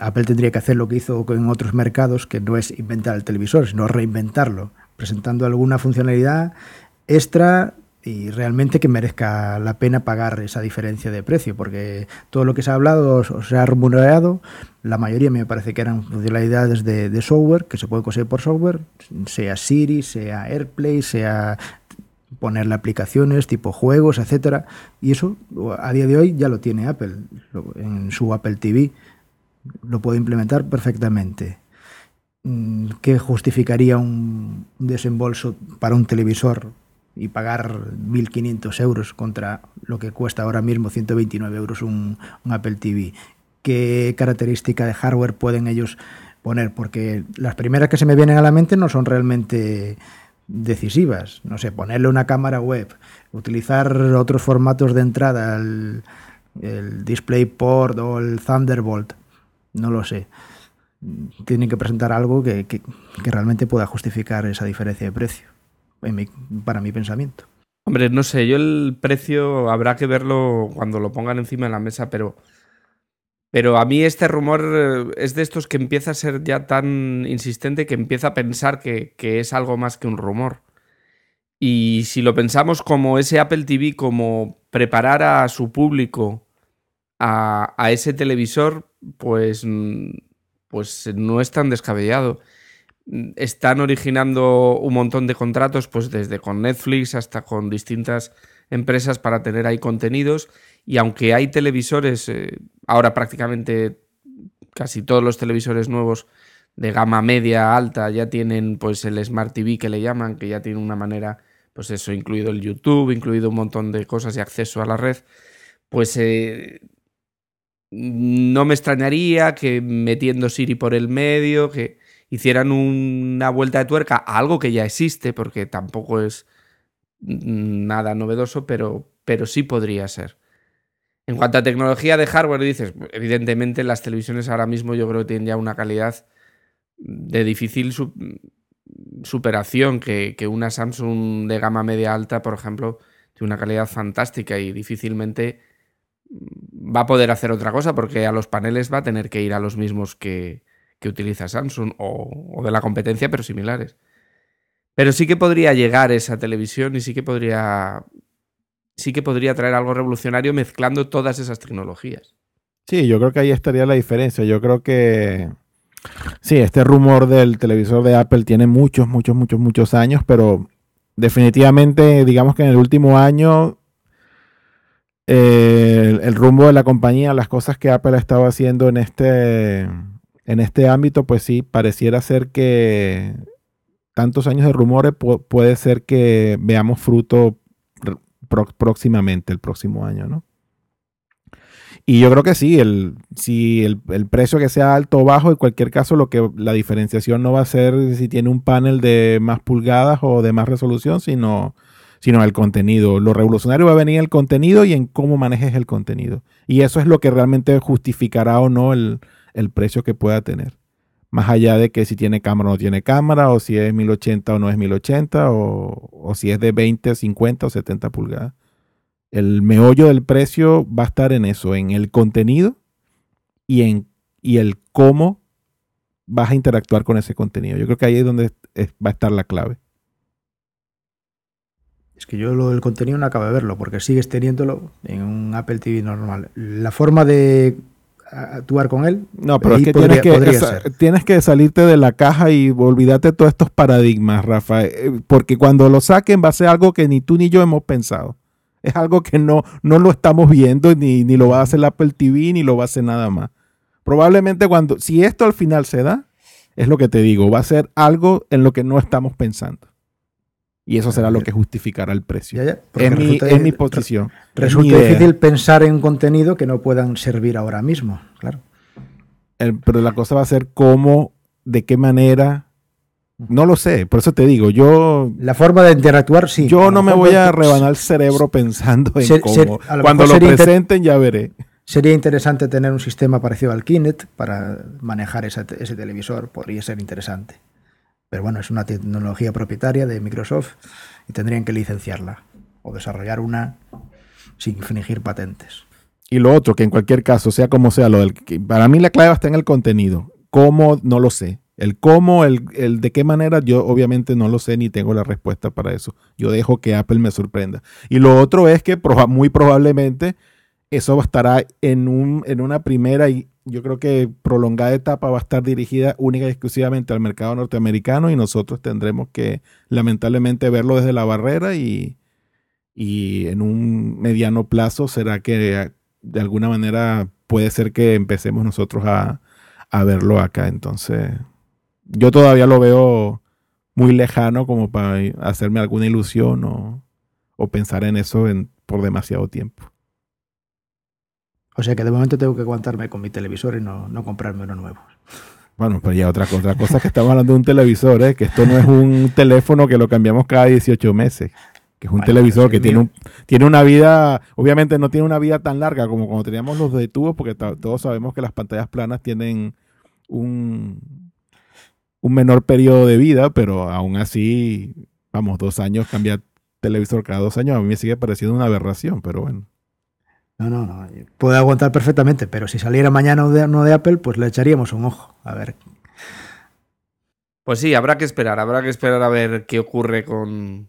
Apple tendría que hacer lo que hizo en otros mercados, que no es inventar el televisor, sino reinventarlo, presentando alguna funcionalidad extra y realmente que merezca la pena pagar esa diferencia de precio, porque todo lo que se ha hablado o se ha remunerado, la mayoría me parece que eran funcionalidades de, de software que se pueden conseguir por software, sea Siri, sea AirPlay, sea ponerle aplicaciones tipo juegos, etcétera, y eso a día de hoy ya lo tiene Apple en su Apple TV, lo puede implementar perfectamente. Mm, ¿Qué justificaría un desembolso para un televisor y pagar 1.500 euros contra lo que cuesta ahora mismo 129 euros un, Apple TV. ¿Qué característica de hardware pueden ellos poner? Porque las primeras que se me vienen a la mente no son realmente decisivas. No sé, ponerle una cámara web, utilizar otros formatos de entrada, el, el DisplayPort o el Thunderbolt, no lo sé. Tienen que presentar algo que, que, realmente pueda justificar esa diferencia de precio para mi pensamiento. Hombre, no sé, yo el precio habrá que verlo cuando lo pongan encima de la mesa, pero, pero a mí este rumor eh, es de estos que empieza a ser ya tan insistente que empieza a pensar que, que es algo más que un rumor. Y si lo pensamos como ese Apple TV, como preparar a su público a, ese televisor, pues, pues no es tan descabellado están originando un montón de contratos, pues desde con Netflix hasta con distintas empresas para tener ahí contenidos. Y aunque hay televisores, eh, ahora prácticamente casi todos los televisores nuevos de gama media alta ya tienen pues el Smart TV que le llaman, que ya tiene una manera, pues eso, incluido el YouTube, incluido un montón de cosas y acceso a la red, pues eh, no me extrañaría que metiendo Siri por el medio, que hicieran una vuelta de tuerca a algo que ya existe, porque tampoco es nada novedoso, pero, pero sí podría ser. En cuanto a tecnología de hardware, dices, evidentemente las televisiones ahora mismo yo creo que tienen ya una calidad de difícil superación, que, que, una Samsung de gama media alta, por ejemplo, tiene una calidad fantástica y difícilmente va a poder hacer otra cosa, porque a los paneles va a tener que ir a los mismos que, que utiliza Samsung o, o, de la competencia, pero similares. Pero sí que podría llegar esa televisión y sí que podría. Sí que podría traer algo revolucionario mezclando todas esas tecnologías. Sí, yo creo que ahí estaría la diferencia. Yo creo que. Sí, este rumor del televisor de Apple tiene muchos, muchos, muchos, muchos años, pero definitivamente, digamos que en el último año el, rumbo de la compañía, las cosas que Apple ha estado haciendo en este, en este ámbito, pues sí, pareciera ser que tantos años de rumores pu puede ser que veamos fruto próximamente, el próximo año, ¿no? Y yo creo que sí, el, si el, el, precio que sea alto o bajo, en cualquier caso, lo que la diferenciación no va a ser si tiene un panel de más pulgadas o de más resolución, sino, sino el contenido. Lo revolucionario va a venir el contenido y en cómo manejes el contenido. Y eso es lo que realmente justificará o no el, el precio que pueda tener. Más allá de que si tiene cámara o no tiene cámara, o si es 1080 o no es 1080, o, o si es de 20, 50 o 70 pulgadas. El meollo del precio va a estar en eso, en el contenido y en y el cómo vas a interactuar con ese contenido. Yo creo que ahí es donde va a estar la clave. Es que yo lo del contenido no acabo de verlo, porque sigues teniéndolo en un Apple TV normal. La forma de actuar con él. No, pero es que, podría, tienes, que tienes que salirte de la caja y olvidarte de todos estos paradigmas, Rafa, eh, porque cuando lo saquen va a ser algo que ni tú ni yo hemos pensado. Es algo que no, no lo estamos viendo, ni, ni lo va a hacer la Apple TV, ni lo va a hacer nada más. Probablemente cuando, si esto al final se da, es lo que te digo, va a ser algo en lo que no estamos pensando. Y eso será lo que justificará el precio. Ya, ya, es, mi, es mi posición. Resulta difícil pensar en contenido que no puedan servir ahora mismo, claro. El, pero la cosa va a ser cómo, de qué manera. No lo sé, por eso te digo, yo... La forma de interactuar, sí. Yo no me voy a rebanar el cerebro pensando en ser, cómo. Ser, lo Cuando lo presenten ya veré. Sería interesante tener un sistema parecido al Kinect para manejar esa, ese televisor, podría ser interesante. Pero bueno, es una tecnología propietaria de Microsoft y tendrían que licenciarla o desarrollar una sin infringir patentes. Y lo otro, que en cualquier caso, sea como sea, lo del, para mí la clave está en el contenido. ¿Cómo? No lo sé. El cómo, el, el, de qué manera, yo obviamente no lo sé ni tengo la respuesta para eso. Yo dejo que Apple me sorprenda. Y lo otro es que muy probablemente eso estará en, un, en una primera yo creo que prolongada etapa va a estar dirigida única y exclusivamente al mercado norteamericano y nosotros tendremos que lamentablemente verlo desde la barrera y, y en un mediano plazo será que de alguna manera puede ser que empecemos nosotros a, a verlo acá. Entonces, yo todavía lo veo muy lejano como para hacerme alguna ilusión o, o pensar en eso en, por demasiado tiempo. O sea que de momento tengo que aguantarme con mi televisor y no, no comprarme uno nuevo. Bueno, pues ya otra, otra cosa que estamos hablando de un televisor, ¿eh? que esto no es un teléfono que lo cambiamos cada 18 meses, que es un televisor que tiene, un, tiene una vida, obviamente no tiene una vida tan larga como cuando teníamos los de tubos, porque todos sabemos que las pantallas planas tienen un, un menor periodo de vida, pero aún así, vamos, dos años cambiar televisor cada dos años, a mí me sigue pareciendo una aberración, pero bueno. No, no, no. Puede aguantar perfectamente, pero si saliera mañana uno de Apple, pues le echaríamos un ojo. A ver. Pues sí, habrá que esperar, habrá que esperar a ver qué ocurre con,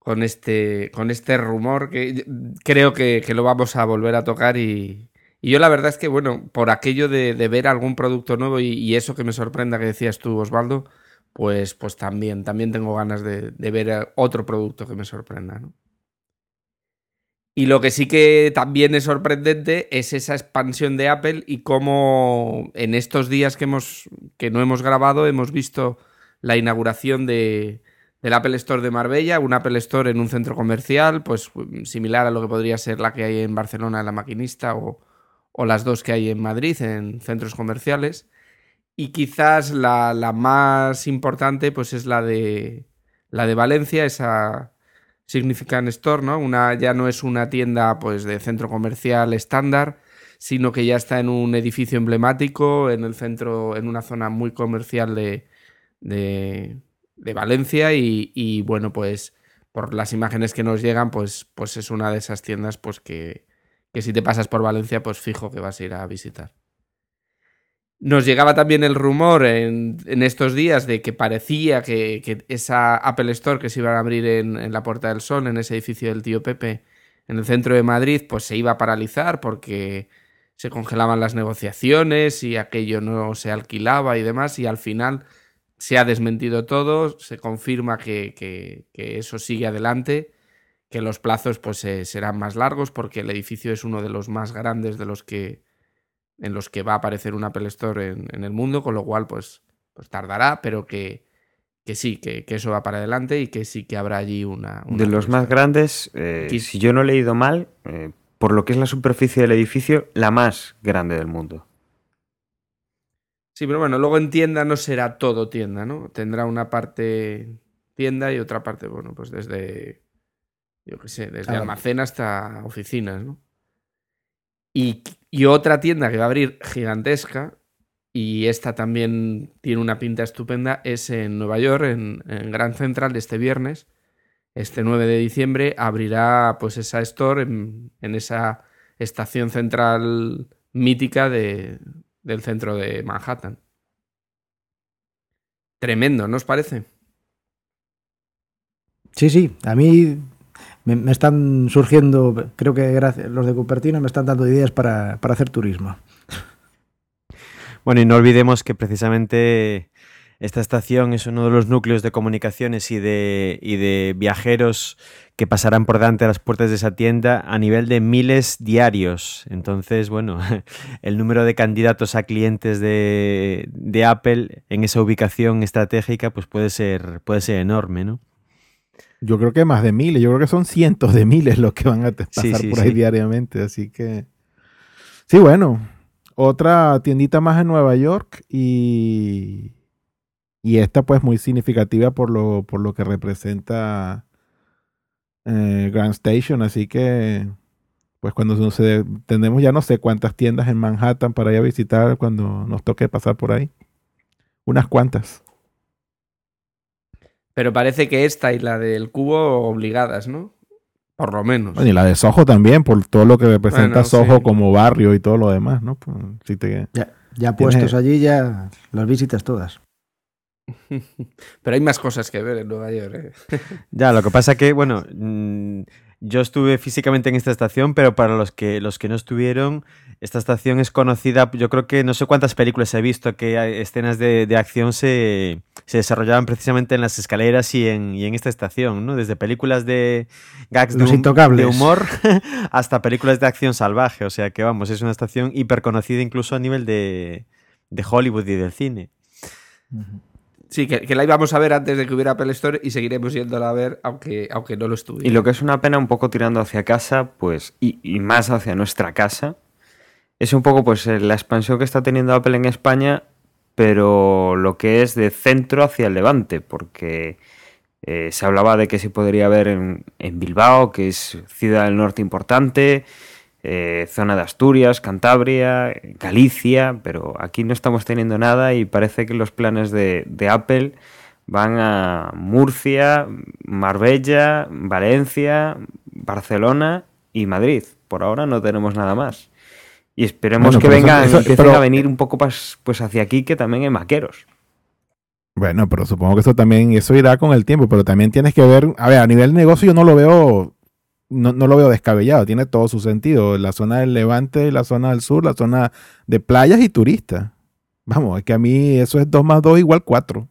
con, este, con este rumor, que creo que, que lo vamos a volver a tocar y, y, yo la verdad es que, bueno, por aquello de, de ver algún producto nuevo y, eso que me sorprenda que decías tú, Osvaldo, pues, pues también, también tengo ganas de, de ver otro producto que me sorprenda, ¿no? Y lo que sí que también es sorprendente es esa expansión de Apple y cómo en estos días que, hemos, que no hemos grabado hemos visto la inauguración de, del Apple Store de Marbella, un Apple Store en un centro comercial, pues similar a lo que podría ser la que hay en Barcelona en La Maquinista o, las dos que hay en Madrid en centros comerciales. Y quizás la, la más importante pues es la de, la de Valencia, esa Significant Store, ¿no? Una, ya no es una tienda pues, de centro comercial estándar, sino que ya está en un edificio emblemático, en el centro, en una zona muy comercial de, de, de Valencia y, y, bueno, pues por las imágenes que nos llegan, pues, pues es una de esas tiendas pues que, que si te pasas por Valencia, pues fijo que vas a ir a visitar. Nos llegaba también el rumor en, en estos días de que parecía que, esa Apple Store que se iba a abrir en, la Puerta del Sol, en ese edificio del tío Pepe, en el centro de Madrid, pues se iba a paralizar porque se congelaban las negociaciones y aquello no se alquilaba y demás, y al final se ha desmentido todo, se confirma que, eso sigue adelante, que los plazos pues serán más largos porque el edificio es uno de los más grandes de los que en los que va a aparecer un Apple Store en, en el mundo, con lo cual pues, pues tardará, pero que, que sí, que, que, eso va para adelante y que sí que habrá allí una... una de los más grandes, eh, si yo no he leído mal, eh, por lo que es la superficie del edificio, la más grande del mundo. Sí, pero bueno, luego en tienda no será todo tienda, ¿no? Tendrá una parte tienda y otra parte, bueno, pues desde, yo qué sé, desde almacén hasta oficinas, ¿no? Y, otra tienda que va a abrir gigantesca, y esta también tiene una pinta estupenda, es en Nueva York, en, en Grand Central, este viernes, este 9 de diciembre, abrirá pues esa store en, en esa estación central mítica de, del centro de Manhattan. Tremendo, ¿no os parece? Sí, sí, a mí me, están surgiendo, creo que los de Cupertino me están dando ideas para, para, hacer turismo. Bueno, y no olvidemos que precisamente esta estación es uno de los núcleos de comunicaciones y de, y de viajeros que pasarán por delante de las puertas de esa tienda a nivel de miles diarios. Entonces, bueno, el número de candidatos a clientes de, de Apple en esa ubicación estratégica pues puede ser, puede ser enorme, ¿no? Yo creo que más de miles, yo creo que son cientos de miles los que van a pasar sí, sí, por ahí sí. diariamente, así que... Sí, bueno, otra tiendita más en Nueva York y, y esta pues muy significativa por lo, por lo que representa eh, Grand Station, así que pues cuando nos tenemos ya no sé cuántas tiendas en Manhattan para ir a visitar cuando nos toque pasar por ahí. Unas cuantas. Pero parece que esta y la del cubo obligadas, ¿no? Por lo menos. Bueno, y la de Soho también, por todo lo que representa bueno, Soho sí. como barrio y todo lo demás, ¿no? Pues, sí te... ya, Ya puestos allí, ya las visitas todas. Pero hay más cosas que ver en Nueva York. ¿eh? Ya, lo que pasa que, bueno, yo estuve físicamente en esta estación, pero para los que, los que no estuvieron, esta estación es conocida, yo creo que no sé cuántas películas he visto que escenas de, de acción se, se desarrollaban precisamente en las escaleras y en, y en esta estación, ¿no? Desde películas de gags de, hum- humor hasta películas de acción salvaje. O sea que, vamos, es una estación hiper conocida incluso a nivel de, de Hollywood y del cine. Sí, que, la íbamos a ver antes de que hubiera Apple Store y seguiremos yéndola a ver aunque, aunque no lo estuviera. Y lo que es una pena un poco tirando hacia casa, pues, y, más hacia nuestra casa, es un poco pues la expansión que está teniendo Apple en España, pero lo que es de centro hacia el levante, porque eh, se hablaba de que se podría ver en, en Bilbao, que es ciudad del norte importante, eh, zona de Asturias, Cantabria, Galicia, pero aquí no estamos teniendo nada y parece que los planes de, de Apple van a Murcia, Marbella, Valencia, Barcelona y Madrid. Por ahora no tenemos nada más. Y esperemos Bueno, que eso- vengan, eso- empiecen pero- a venir un poco pas- pues hacia aquí, que también hay maqueros. Bueno, pero supongo que eso también, eso irá con el tiempo, pero también tienes que ver, a ver, a nivel negocio yo no lo veo, no, no lo veo descabellado, tiene todo su sentido, la zona del levante, la zona del sur, la zona de playas y turistas. Vamos, es que a mí eso es 2 más 2 igual 4.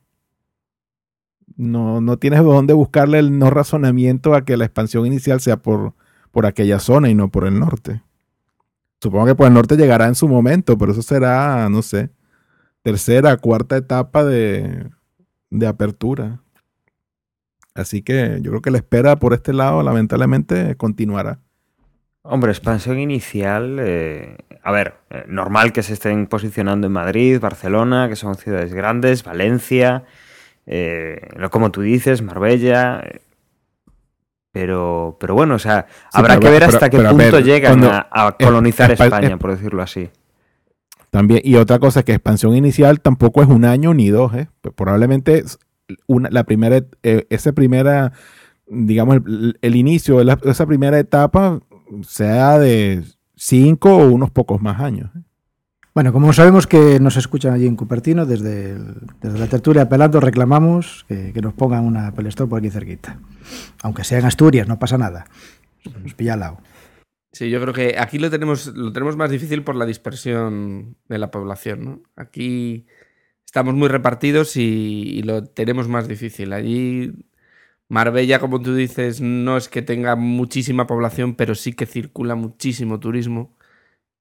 No, no tienes dónde buscarle el no razonamiento a que la expansión inicial sea por, por aquella zona y no por el norte. Supongo que por el norte llegará en su momento, pero eso será, no sé, tercera, cuarta etapa de, de apertura. Así que yo creo que la espera por este lado, lamentablemente, continuará. Hombre, expansión inicial, eh, a ver, eh, normal que se estén posicionando en Madrid, Barcelona, que son ciudades grandes, Valencia, eh, como tú dices, Marbella, eh, pero, pero bueno, o sea, Sí, habrá pero que ver pero- hasta qué pero punto ver, llegan a, a colonizar espa- España, es- por decirlo así. También, y otra cosa, que expansión inicial tampoco es un año ni dos, ¿eh? Pues Probablemente es una, la primera, eh, esa primera, digamos, el, el inicio de la- esa primera etapa sea de cinco o unos pocos más años. ¿eh? Bueno, como sabemos que nos escuchan allí en Cupertino, desde, el- desde la tertulia apelando reclamamos que, que nos pongan una Apple Store por aquí cerquita. Aunque sea en Asturias, no pasa nada. Nos pilla al lado. Sí, yo creo que aquí lo tenemos, lo tenemos más difícil por la dispersión de la población, ¿no? Aquí estamos muy repartidos y, y lo tenemos más difícil. Allí, Marbella, como tú dices, no es que tenga muchísima población, pero sí que circula muchísimo turismo.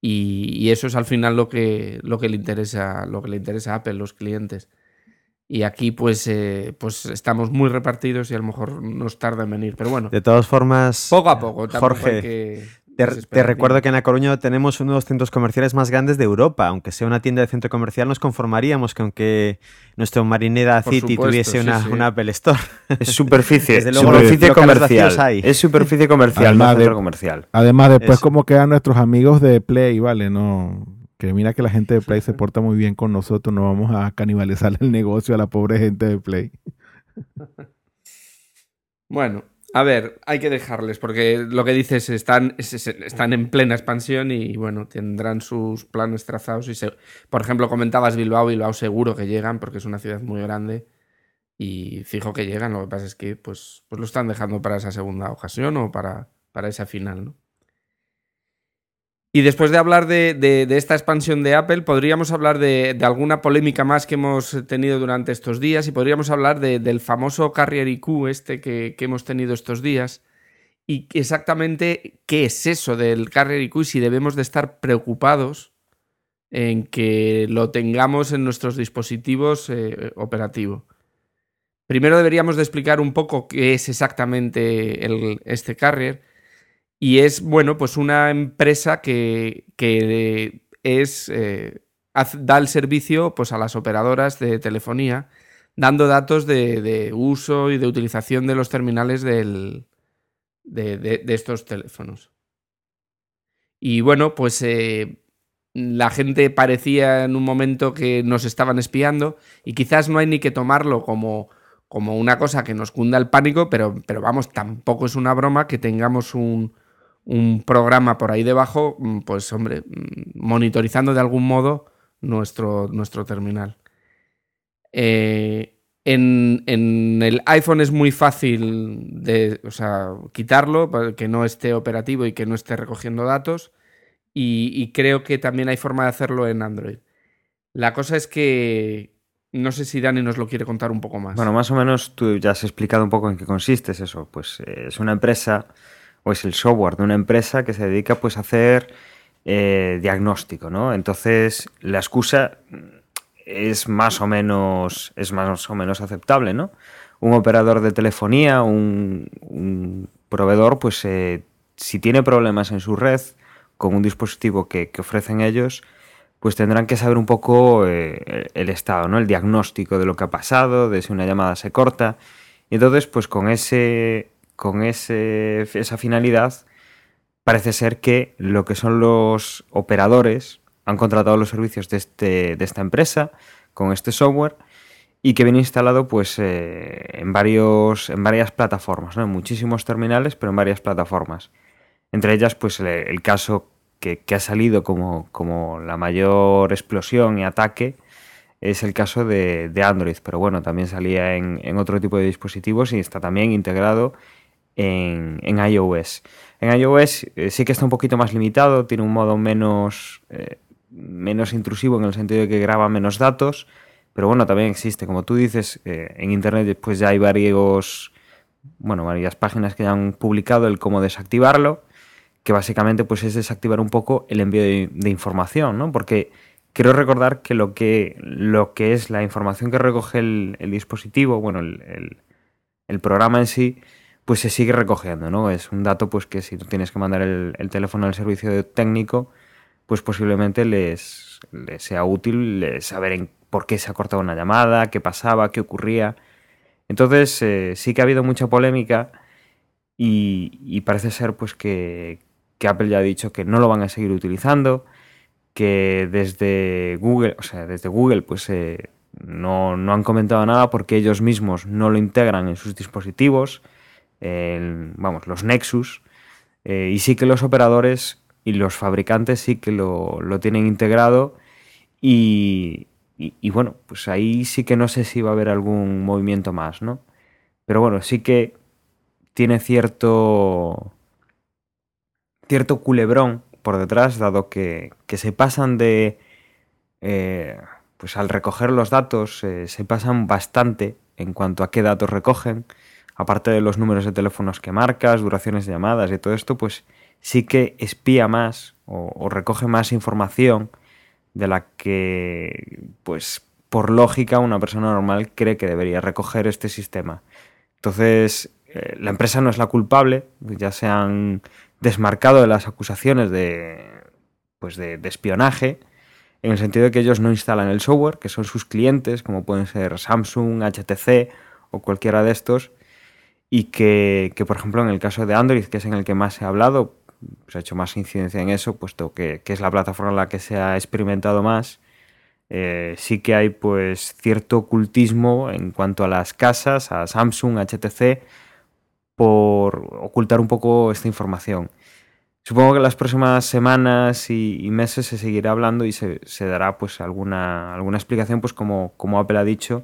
Y, y eso es al final lo que, lo que le interesa, lo que le interesa a Apple, los clientes. Y aquí, pues, eh, pues estamos muy repartidos y a lo mejor nos tarda en venir. Pero bueno, De todas formas, poco a poco. Jorge, que Te, recuerdo que en La Coruña tenemos uno de los centros comerciales más grandes de Europa. Aunque sea una tienda de centro comercial, nos conformaríamos que aunque nuestro Marineda Por City supuesto, tuviese sí, una, sí. una Apple Store. Es superficie, Desde luego, superficie comercial. Es superficie comercial, Además no de- centro comercial. Además, después, Eso. como quedan nuestros amigos de Play, ¿vale? No, que mira que la gente de Play se porta muy bien con nosotros, no vamos a canibalizar el negocio a la pobre gente de Play. Bueno, a ver, hay que dejarles, porque lo que dices, están, es- es- están en plena expansión y bueno, tendrán sus planes trazados. Y se- por ejemplo, comentabas Bilbao, Bilbao seguro que llegan, porque es una ciudad muy grande. Y fijo que llegan, lo que pasa es que pues, pues lo están dejando para esa segunda ocasión o para, para esa final, ¿no? Y después de hablar de, esta expansión de Apple, podríamos hablar de, alguna polémica más que hemos tenido durante estos días y podríamos hablar de- del famoso Carrier IQ este que, hemos tenido estos días. Y exactamente qué es eso del Carrier IQ y si debemos de estar preocupados en que lo tengamos en nuestros dispositivos eh, operativos. Primero deberíamos de explicar un poco qué es exactamente este Carrier y es, bueno, pues una empresa que, que es, eh, da el servicio pues, a las operadoras de telefonía, dando datos de, de uso y de utilización de los terminales del- de, de- de estos teléfonos. Y bueno, pues eh, la gente parecía en un momento que nos estaban espiando y quizás no hay ni que tomarlo como, como una cosa que nos cunda el pánico, pero, pero vamos, tampoco es una broma que tengamos un, un programa por ahí debajo, mm, pues hombre, mm, monitorizando de algún modo nuestro, nuestro terminal. Eh, en, en, el iPhone es muy fácil de o sea, quitarlo, que no esté operativo y que no esté recogiendo datos. Y, y, creo que también hay forma de hacerlo en Android. La cosa es que no sé si Dani nos lo quiere contar un poco más. Bueno, más o menos tú ya has explicado un poco en qué consiste eso. Pues eh, es una empresa, o es el software de una empresa que se dedica pues a hacer eh, diagnóstico, ¿no? Entonces, la excusa es más o menos, es más o menos aceptable, ¿no? Un operador de telefonía, un, proveedor, pues eh, si tiene problemas en su red con un dispositivo que, que ofrecen ellos, pues tendrán que saber un poco eh, el estado, ¿no? El diagnóstico de lo que ha pasado, de si una llamada se corta. Y entonces, pues con ese. Con ese, esa finalidad, parece ser que lo que son los operadores han contratado los servicios de, este, de esta empresa con este software y que viene instalado pues eh, en, varios, en varias plataformas, ¿no? en muchísimos terminales, pero en varias plataformas. Entre ellas, pues el, caso que, que, ha salido como, como, la mayor explosión y ataque es el caso de, de Android, pero bueno, también salía en, en, otro tipo de dispositivos y está también integrado en, en iOS. En iOS eh, sí que está un poquito más limitado, tiene un modo menos, eh, menos intrusivo en el sentido de que graba menos datos, pero bueno, también existe, como tú dices, eh, en Internet pues ya hay varios, bueno, varias páginas que ya han publicado el cómo desactivarlo que básicamente pues es desactivar un poco el envío de, información, ¿no? Porque quiero recordar que lo que, lo que es la información que recoge el, el dispositivo, bueno, el, el, programa en sí, pues se sigue recogiendo, ¿no? Es un dato pues que si tú tienes que mandar el, el teléfono al servicio técnico, pues posiblemente les, les sea útil les saber en por qué se ha cortado una llamada, qué pasaba, qué ocurría. Entonces eh, sí que ha habido mucha polémica y, y parece ser pues que, que Apple ya ha dicho que no lo van a seguir utilizando, que desde Google, o sea, desde Google, pues eh, no, no, han comentado nada porque ellos mismos no lo integran en sus dispositivos, eh, vamos, los Nexus, eh, y sí que los operadores y los fabricantes sí que lo, lo tienen integrado y, y, y, bueno, pues ahí sí que no sé si va a haber algún movimiento más, ¿no? Pero bueno, sí que tiene cierto cierto culebrón por detrás, dado que, que se pasan de... Eh, pues al recoger los datos eh, se pasan bastante en cuanto a qué datos recogen, aparte de los números de teléfonos que marcas, duraciones de llamadas y todo esto, pues sí que espía más o, recoge más información de la que, pues por lógica, una persona normal cree que debería recoger este sistema. Entonces, eh, la empresa no es la culpable, ya sean desmarcado de las acusaciones de, pues de, espionaje, en el sentido de que ellos no instalan el software, que son sus clientes, como pueden ser Samsung, HTC o cualquiera de estos, y que, que por ejemplo, en el caso de Android, que es en el que más ha hablado, se ha hecho más incidencia en eso, puesto que, que es la plataforma en la que se ha experimentado más, eh, sí que hay pues cierto ocultismo en cuanto a las casas, a Samsung, HTC, por ocultar un poco esta información. Supongo que en las próximas semanas y, y meses se seguirá hablando y se, se, dará pues alguna, alguna explicación, pues como, como Apple ha dicho,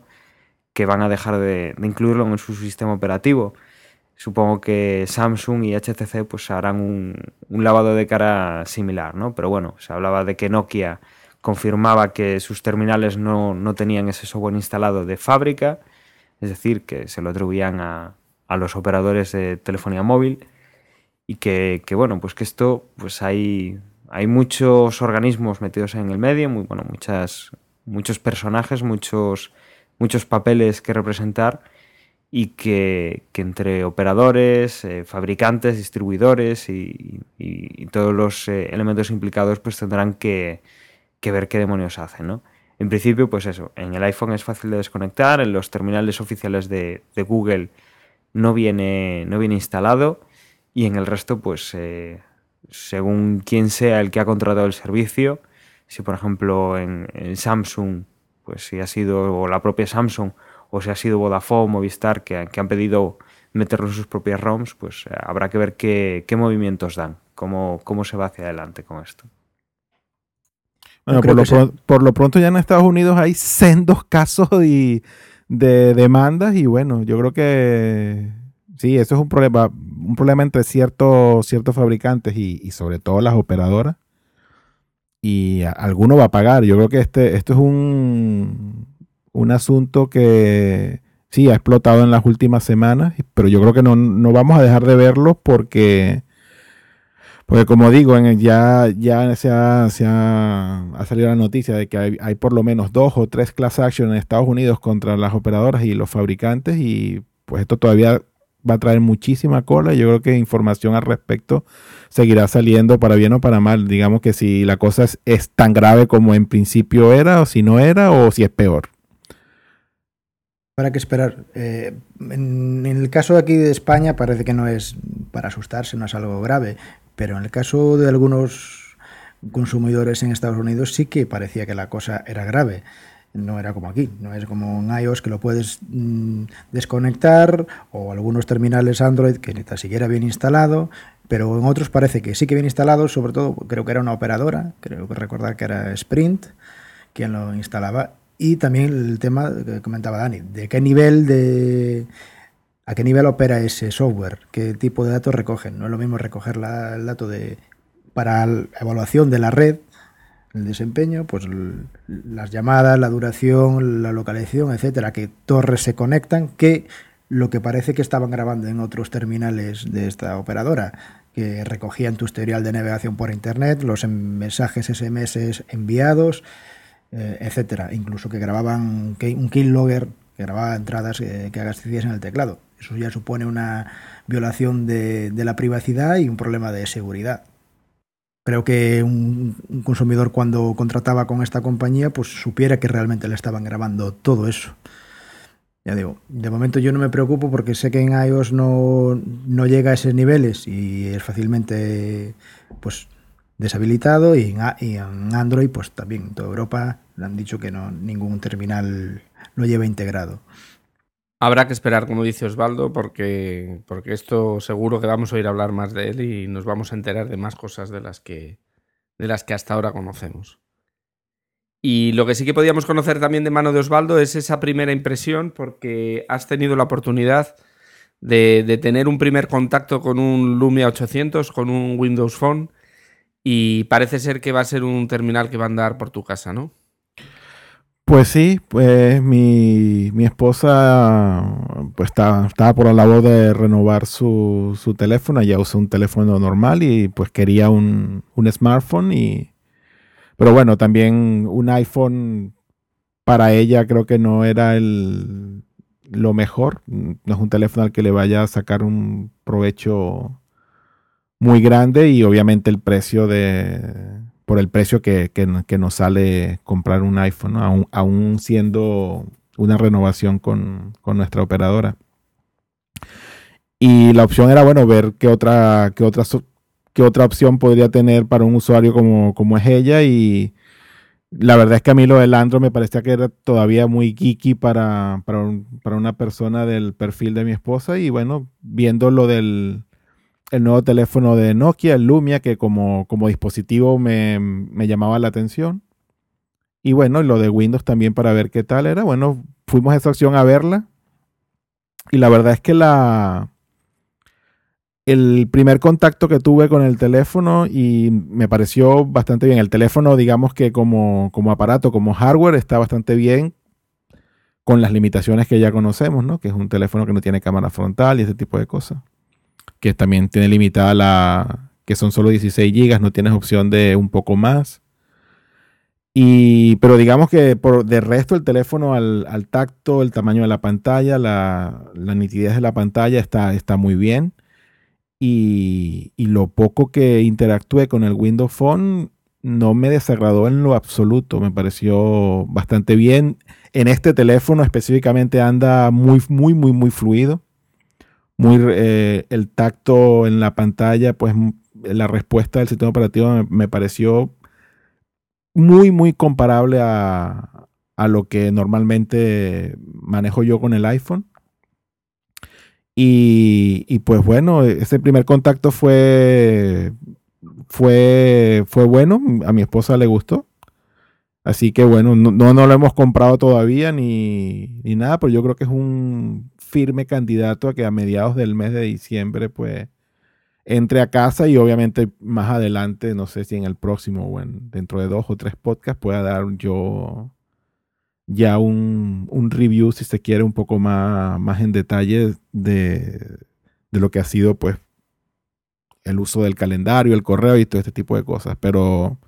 que van a dejar de, incluirlo en su sistema operativo. Supongo que Samsung y HTC pues harán un, un lavado de cara similar, ¿no? Pero bueno, se hablaba de que Nokia confirmaba que sus terminales no, no tenían ese software instalado de fábrica, es decir, que se lo atribuían a, a los operadores de telefonía móvil y que, que, bueno, pues que esto, pues hay, hay muchos organismos metidos en el medio, muy, bueno, muchas, muchos personajes, muchos, muchos papeles que representar y que, entre operadores, eh, fabricantes, distribuidores y, y, todos los eh, elementos implicados pues tendrán que, que ver qué demonios hacen, ¿no? En principio, pues eso, en el iPhone es fácil de desconectar, en los terminales oficiales de, Google no viene, no viene instalado y en el resto, pues eh, según quién sea el que ha contratado el servicio, si por ejemplo en, Samsung, pues si ha sido la propia Samsung o si ha sido Vodafone, Movistar, que, que han pedido meterlo en sus propias ROMs, pues eh, habrá que ver qué, qué movimientos dan, cómo, cómo se va hacia adelante con esto. Bueno, por lo, que sí. pron- por lo pronto ya en Estados Unidos hay sendos casos y- de demandas y bueno, yo creo que sí, eso es un problema, un problema entre ciertos, ciertos fabricantes y, y sobre todo las operadoras. Y alguno va a pagar. Yo creo que este, esto es un, un asunto que sí ha explotado en las últimas semanas, pero yo creo que no, no vamos a dejar de verlo porque porque como digo, en el- ya, ya se, ha, se ha, ha salido la noticia de que hay, hay por lo menos dos o tres class action en Estados Unidos contra las operadoras y los fabricantes y pues esto todavía va a traer muchísima cola. Yo creo que información al respecto seguirá saliendo para bien o para mal. Digamos que si la cosa es, tan grave como en principio era o si no era o si es peor. Habrá que esperar. Eh, en, en el caso aquí de España parece que no es para asustarse, no es algo grave, pero en el caso de algunos consumidores en Estados Unidos sí que parecía que la cosa era grave. No era como aquí, no es como en iOS que lo puedes mm, desconectar o algunos terminales Android que ni tan siquiera bien instalado, pero en otros parece que sí que bien instalado, sobre todo creo que era una operadora, creo que recordar que era Sprint quien lo instalaba y también el tema que comentaba Dani, de qué nivel de a qué nivel opera ese software, qué tipo de datos recogen. No es lo mismo recoger la- el dato de para la evaluación de la red, el desempeño, pues las llamadas, la duración, la localización, etcétera, que torres se conectan, que lo que parece que estaban grabando en otros terminales de esta operadora, que recogían tu historial de navegación por internet, los em- mensajes SMS enviados, eh, etcétera. Incluso que grababan un keylogger que grababa entradas eh, que abasteciesen el teclado. Eso ya supone una violación de la privacidad y un problema de seguridad. Creo que un, consumidor cuando contrataba con esta compañía pues supiera que realmente le estaban grabando todo eso. Ya digo, de momento yo no me preocupo porque sé que en iOS no, no llega a esos niveles y es fácilmente pues deshabilitado y en, y en Android pues también en toda Europa le han dicho que no ningún terminal lo lleva integrado. Habrá que esperar, como dice Osvaldo, porque, porque esto seguro que vamos a oír hablar más de él y nos vamos a enterar de más cosas de las que, de las que hasta ahora conocemos. Y lo que sí que podíamos conocer también de mano de Osvaldo es esa primera impresión, porque has tenido la oportunidad de, de tener un primer contacto con un Lumia 800, con un Windows Phone, y parece ser que va a ser un terminal que va a andar por tu casa, ¿no? Pues sí, pues mi, mi esposa pues estaba, estaba por la labor de renovar su, su teléfono, ya usa un teléfono normal y pues quería un, un smartphone y pero bueno, también un iPhone para ella creo que no era el lo mejor, no es un teléfono al que le vaya a sacar un provecho muy grande y obviamente el precio de por el precio que, que, nos sale comprar un iPhone, ¿no? aún, aún siendo una renovación con, con, nuestra operadora. Y la opción era, bueno, ver qué otra, qué qué otra opción podría tener para un usuario como, como es ella. Y la verdad es que a mí lo del Android me parecía que era todavía muy geeky para, para, para una persona del perfil de mi esposa. Y bueno, viendo lo del el nuevo teléfono de Nokia, el Lumia, que como, como dispositivo me, me, llamaba la atención. Y bueno, lo de Windows también para ver qué tal era. Bueno, fuimos a esa opción a verla. Y la verdad es que la el primer contacto que tuve con el teléfono y me pareció bastante bien. El teléfono, digamos que como, como aparato, como hardware, está bastante bien con las limitaciones que ya conocemos, ¿no? Que es un teléfono que no tiene cámara frontal y ese tipo de cosas que también tiene limitada la, que son solo 16 gigas, no tienes opción de un poco más. Y, pero digamos que por de resto el teléfono al, al tacto, el tamaño de la pantalla, la, la nitidez de la pantalla está, está muy bien. Y, y, lo poco que interactué con el Windows Phone no me desagradó en lo absoluto, me pareció bastante bien. En este teléfono específicamente anda muy, muy, muy, muy fluido muy eh, el tacto en la pantalla, pues la respuesta del sistema operativo me, me pareció muy, muy comparable a, a, lo que normalmente manejo yo con el iPhone. Y, y, pues bueno, ese primer contacto fue, fue, fue bueno, a mi esposa le gustó. Así que bueno, no, no lo hemos comprado todavía ni, ni nada, pero yo creo que es un firme candidato a que a mediados del mes de diciembre pues entre a casa y obviamente más adelante, no sé si en el próximo o en, dentro de dos o tres podcasts pueda dar yo ya un, un review, si se quiere, un poco más, más en detalle de, de lo que ha sido pues el uso del calendario, el correo y todo este tipo de cosas. Pero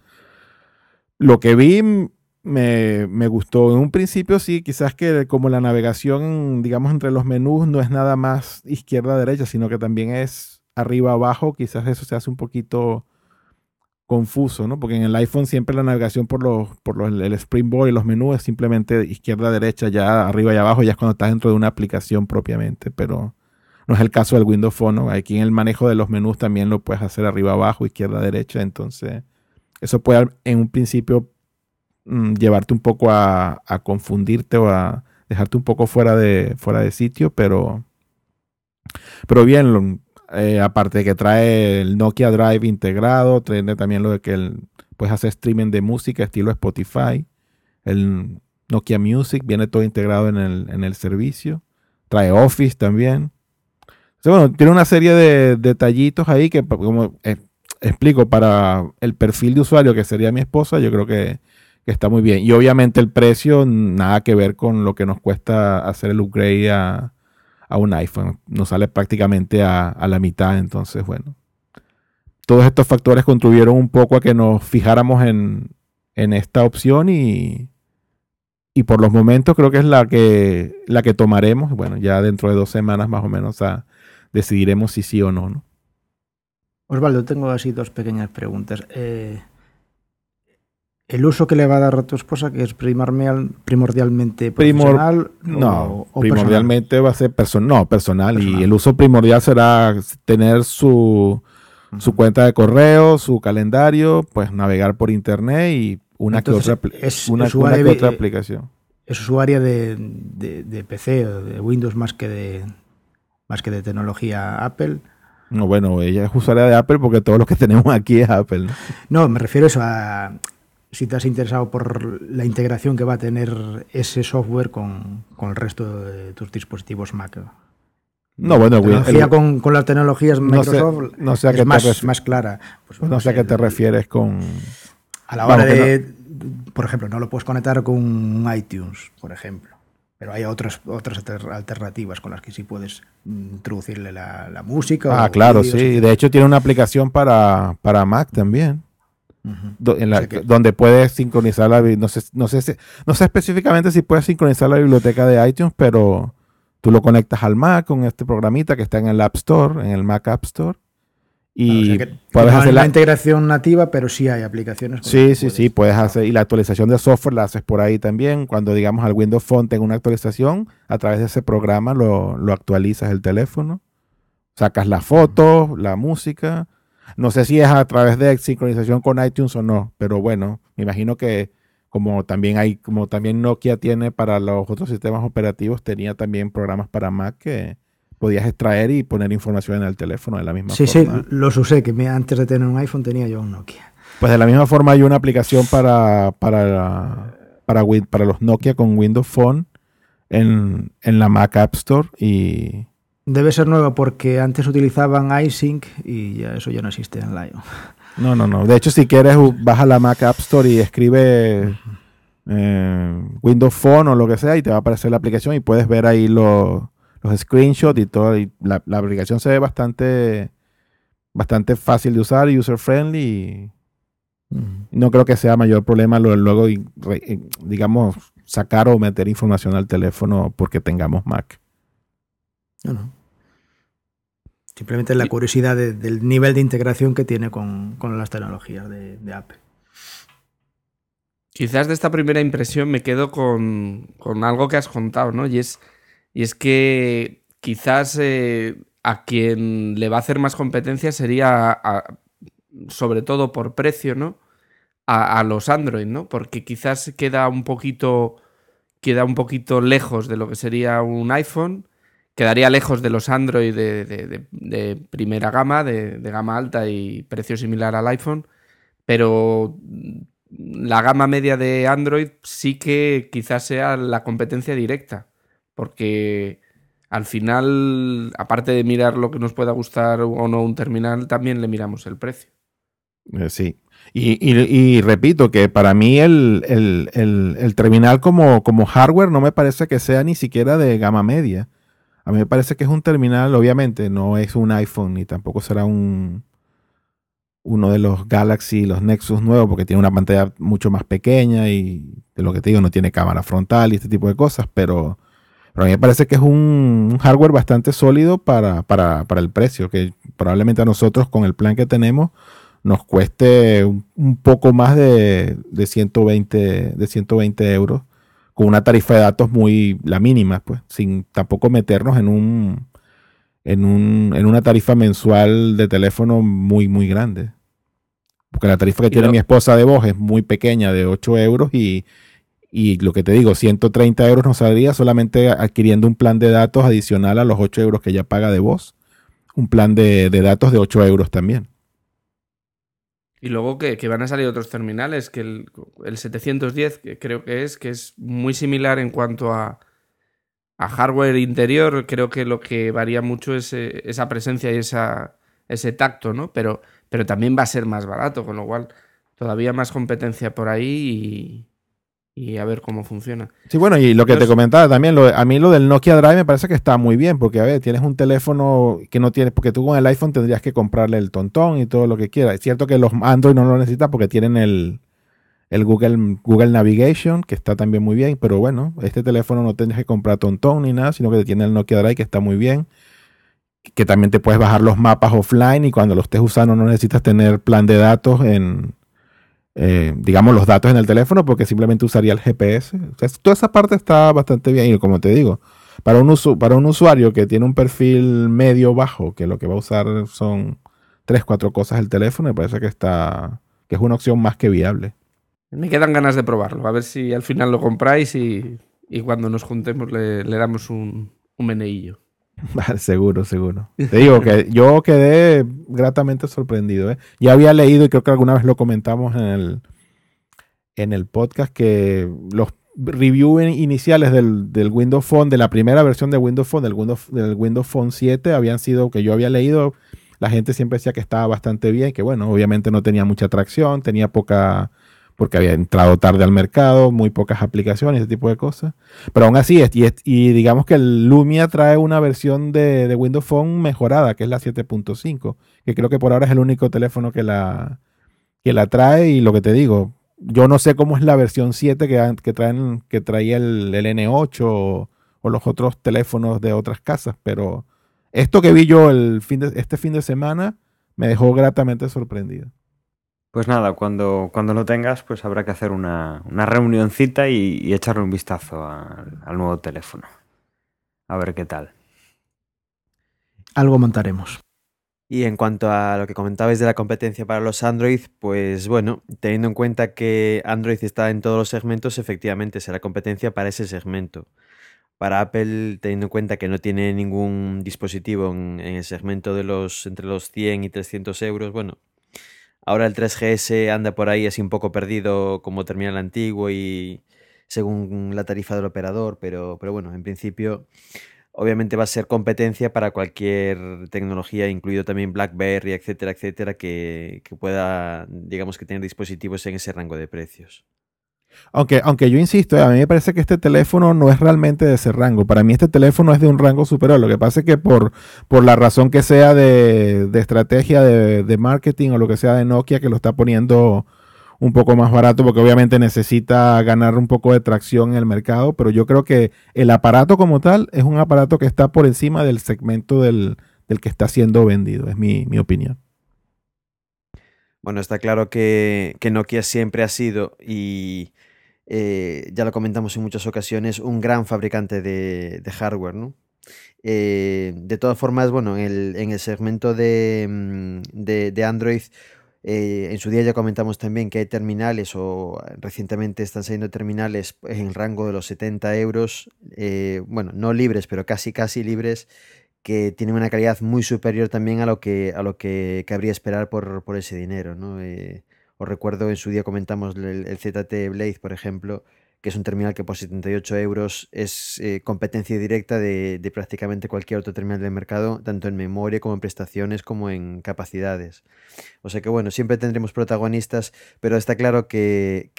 lo que vi me, me, gustó. En un principio sí, quizás que como la navegación, digamos, entre los menús no es nada más izquierda-derecha, sino que también es arriba-abajo, quizás eso se hace un poquito confuso, ¿no? Porque en el iPhone siempre la navegación por los, por los, el Springboard y los menús es simplemente izquierda-derecha, ya arriba y abajo, ya es cuando estás dentro de una aplicación propiamente, pero no es el caso del Windows Phone. Aquí en el manejo de los menús también lo puedes hacer arriba, abajo, izquierda, derecha, entonces eso puede en un principio mm, llevarte un poco a, a, confundirte o a dejarte un poco fuera de, fuera de sitio, pero, pero bien, eh, aparte de que trae el Nokia Drive integrado, trae también lo de que el, puedes hacer streaming de música estilo Spotify, el Nokia Music viene todo integrado en el, en el servicio, trae Office también. bueno, tiene una serie de detallitos ahí que, como eh, explico, para el perfil de usuario que sería mi esposa, yo creo que, que, está muy bien. Y obviamente el precio, nada que ver con lo que nos cuesta hacer el upgrade a, a un iPhone. Nos sale prácticamente a, a, la mitad. Entonces, bueno. Todos estos factores contribuyeron un poco a que nos fijáramos en, en esta opción y, y por los momentos creo que es la que, la que tomaremos. Bueno, ya dentro de dos semanas más o menos a, decidiremos si sí o no, ¿no? Osvaldo, tengo así dos pequeñas preguntas. Eh, ¿El uso que le va a dar a tu esposa, que es primordialmente profesional? Primor no, o, primordialmente personal? va a ser person no, personal, personal. Y el uso primordial será tener su, su cuenta de correo, su calendario, pues navegar por internet y una Entonces, que otra, es, una, una que otra aplicación. Es usuaria de, de, de, PC o de Windows más que de, más que de tecnología Apple. No, bueno, ella es usuaria de Apple porque todo lo que tenemos aquí es Apple. No, no me refiero a eso a si te has interesado por la integración que va a tener ese software con, con el resto de tus dispositivos Mac. No, bueno, el, con, con, las tecnologías Microsoft no sé, no sé a es más, clara. Pues, no, sé a qué te refieres con... A la hora Vamos, de, no... por ejemplo, no lo puedes conectar con un iTunes, por ejemplo. Pero hay otras, otras alternativas con las que sí puedes introducirle la, la música. Ah, claro, sí. De hecho, tiene una aplicación para, para Mac también. Uh -huh. en la, o sea que, donde puedes sincronizar la no sé, no sé no sé específicamente si puedes sincronizar la biblioteca de iTunes, pero tú lo conectas al Mac con este programita que está en el App Store, en el Mac App Store. Y o sea que, puedes no hacer la integración nativa, pero sí hay aplicaciones. Sí, sí, sí, puedes hacer. Y la actualización de software la haces por ahí también. Cuando, digamos, al Windows Phone tenga una actualización, a través de ese programa lo, lo actualizas el teléfono. Sacas la foto, la música. No sé si es a través de sincronización con iTunes o no, pero bueno, me imagino que como también hay, como también Nokia tiene para los otros sistemas operativos, tenía también programas para Mac que podías extraer y poner información en el teléfono de la misma sí, forma. Sí, sí, los usé, que antes de tener un iPhone tenía yo un Nokia. Pues de la misma forma hay una aplicación para, para, para, para los Nokia con Windows Phone en, en la Mac App Store y... Debe ser nueva porque antes utilizaban iSync y ya eso ya no existe en Lion. No, no, no. De hecho, si quieres, vas a la Mac App Store y escribe eh, Windows Phone o lo que sea y te va a aparecer la aplicación y puedes ver ahí los los screenshots y todo. Y la, la, aplicación se ve bastante, bastante fácil de usar, user friendly. Y no creo que sea mayor problema luego, digamos, sacar o meter información al teléfono porque tengamos Mac. No, no. Simplemente la curiosidad de, del nivel de integración que tiene con, con las tecnologías de, de, Apple. Quizás de esta primera impresión me quedo con, con algo que has contado, ¿no? Y es y es que quizás eh, a quien le va a hacer más competencia sería, a, sobre todo por precio, ¿no? A, a, los Android, ¿no? Porque quizás queda un poquito. Queda un poquito lejos de lo que sería un iPhone. Quedaría lejos de los Android de, primera gama, de, gama alta y precio similar al iPhone. Pero la gama media de Android sí que quizás sea la competencia directa, porque al final, aparte de mirar lo que nos pueda gustar o no un terminal, también le miramos el precio. Eh, sí. Y repito que para mí el, el- el- el terminal como, como hardware no me parece que sea ni siquiera de gama media. A mí me parece que es un terminal, obviamente, no es un iPhone ni tampoco será un uno de los Galaxy, los Nexus nuevos, porque tiene una pantalla mucho más pequeña y de lo que te digo, no tiene cámara frontal y este tipo de cosas, pero, a mí me parece que es un, un hardware bastante sólido para, para, para el precio, que probablemente a nosotros con el plan que tenemos nos cueste un, un poco más de, de, 120, de 120 euros, con una tarifa de datos muy, la mínima, pues, sin tampoco meternos en un, en un, en una tarifa mensual de teléfono muy, muy grande. Porque la tarifa que Y tiene lo- mi esposa de voz es muy pequeña, de 8 euros, y, y lo que te digo, 130 euros nos saldría solamente adquiriendo un plan de datos adicional a los 8 euros que ya paga de voz. Un plan de, de datos de 8 euros también. Y luego que, que van a salir otros terminales, que el, el 710, que creo que es, que es muy similar en cuanto a, a hardware interior, creo que lo que varía mucho es eh, esa presencia y esa, ese tacto, ¿no? Pero, pero también va a ser más barato, con lo cual todavía más competencia por ahí y, a ver cómo funciona. Sí, bueno, y lo que te comentaba también, lo- a mí lo del Nokia Drive me parece que está muy bien, porque a ver, tienes un teléfono que no tienes, porque tú con el iPhone tendrías que comprarle el tontón y todo lo que quieras. Es cierto que los Android no lo necesitan porque tienen el, el Google, Google Navigation, que está también muy bien, pero bueno, este teléfono no tendrías que comprar tontón ni nada, sino que tiene el Nokia Drive, que está muy bien. Que también te puedes bajar los mapas offline y cuando lo estés usando no necesitas tener plan de datos en, eh, digamos, los datos en el teléfono porque simplemente usaría el GPS. Toda esa parte está bastante bien y como te digo, para un, usu- para un usuario que tiene un perfil medio bajo, que lo que va a usar son tres, cuatro cosas el teléfono, me parece que está, que es una opción más que viable. Me quedan ganas de probarlo, a ver si al final lo compráis y, y cuando nos juntemos le, le damos un, un meneillo. Seguro, seguro. Te digo que yo quedé gratamente sorprendido. ¿eh? Ya había leído y creo que alguna vez lo comentamos en el, en el podcast que los reviews iniciales del, del Windows Phone, de la primera versión de Windows Phone, del Windows, del Windows Phone 7, habían sido que yo había leído. La gente siempre decía que estaba bastante bien, que bueno, obviamente no tenía mucha atracción, tenía poca, porque había entrado tarde al mercado, muy pocas aplicaciones, ese tipo de cosas. Pero aún así, y, y digamos que el Lumia trae una versión de, Windows Phone mejorada, que es la 7.5, que creo que por ahora es el único teléfono que la, que la trae. Y lo que te digo, yo no sé cómo es la versión 7 que, que, traen, que traía el, el N8 o, o los otros teléfonos de otras casas, pero esto que vi yo el fin de, este fin de semana me dejó gratamente sorprendido. Pues nada, cuando, cuando lo tengas, pues habrá que hacer una, una reunioncita y, y echarle un vistazo al, al nuevo teléfono. A ver qué tal. Algo montaremos. Y en cuanto a lo que comentabais de la competencia para los Android, pues bueno, teniendo en cuenta que Android está en todos los segmentos, efectivamente será competencia para ese segmento. Para Apple, teniendo en cuenta que no tiene ningún dispositivo en, en el segmento de los entre los 100 y 300 euros, bueno, ahora el 3GS anda por ahí así un poco perdido como terminal antiguo y según la tarifa del operador, pero, pero bueno, en principio obviamente va a ser competencia para cualquier tecnología, incluido también BlackBerry, etcétera, etcétera, que, que pueda, digamos que tener dispositivos en ese rango de precios. Aunque, aunque yo insisto, a mí me parece que este teléfono no es realmente de ese rango. Para mí este teléfono es de un rango superior. Lo que pasa es que por, por la razón que sea de, de estrategia de, de marketing o lo que sea de Nokia, que lo está poniendo un poco más barato, porque obviamente necesita ganar un poco de tracción en el mercado, pero yo creo que el aparato como tal es un aparato que está por encima del segmento del, del que está siendo vendido, es mi, mi opinión. Bueno, está claro que, que Nokia siempre ha sido, y eh, ya lo comentamos en muchas ocasiones, un gran fabricante de, hardware, ¿no? Eh, de todas formas, bueno, en el, en el segmento de, mm, de- de Android, eh, en su día ya comentamos también que hay terminales o recientemente están saliendo terminales en el rango de los 70 euros, eh, bueno, no libres, pero casi casi libres, que tienen una calidad muy superior también a lo que, a lo que cabría esperar por, por ese dinero, ¿no? Os recuerdo, en su día comentamos el, ZT Blade, por ejemplo, que es un terminal que por 78 euros es eh, competencia directa de, prácticamente cualquier otro terminal del mercado, tanto en memoria como en prestaciones como en capacidades. O sea que bueno, siempre tendremos protagonistas, pero está claro que,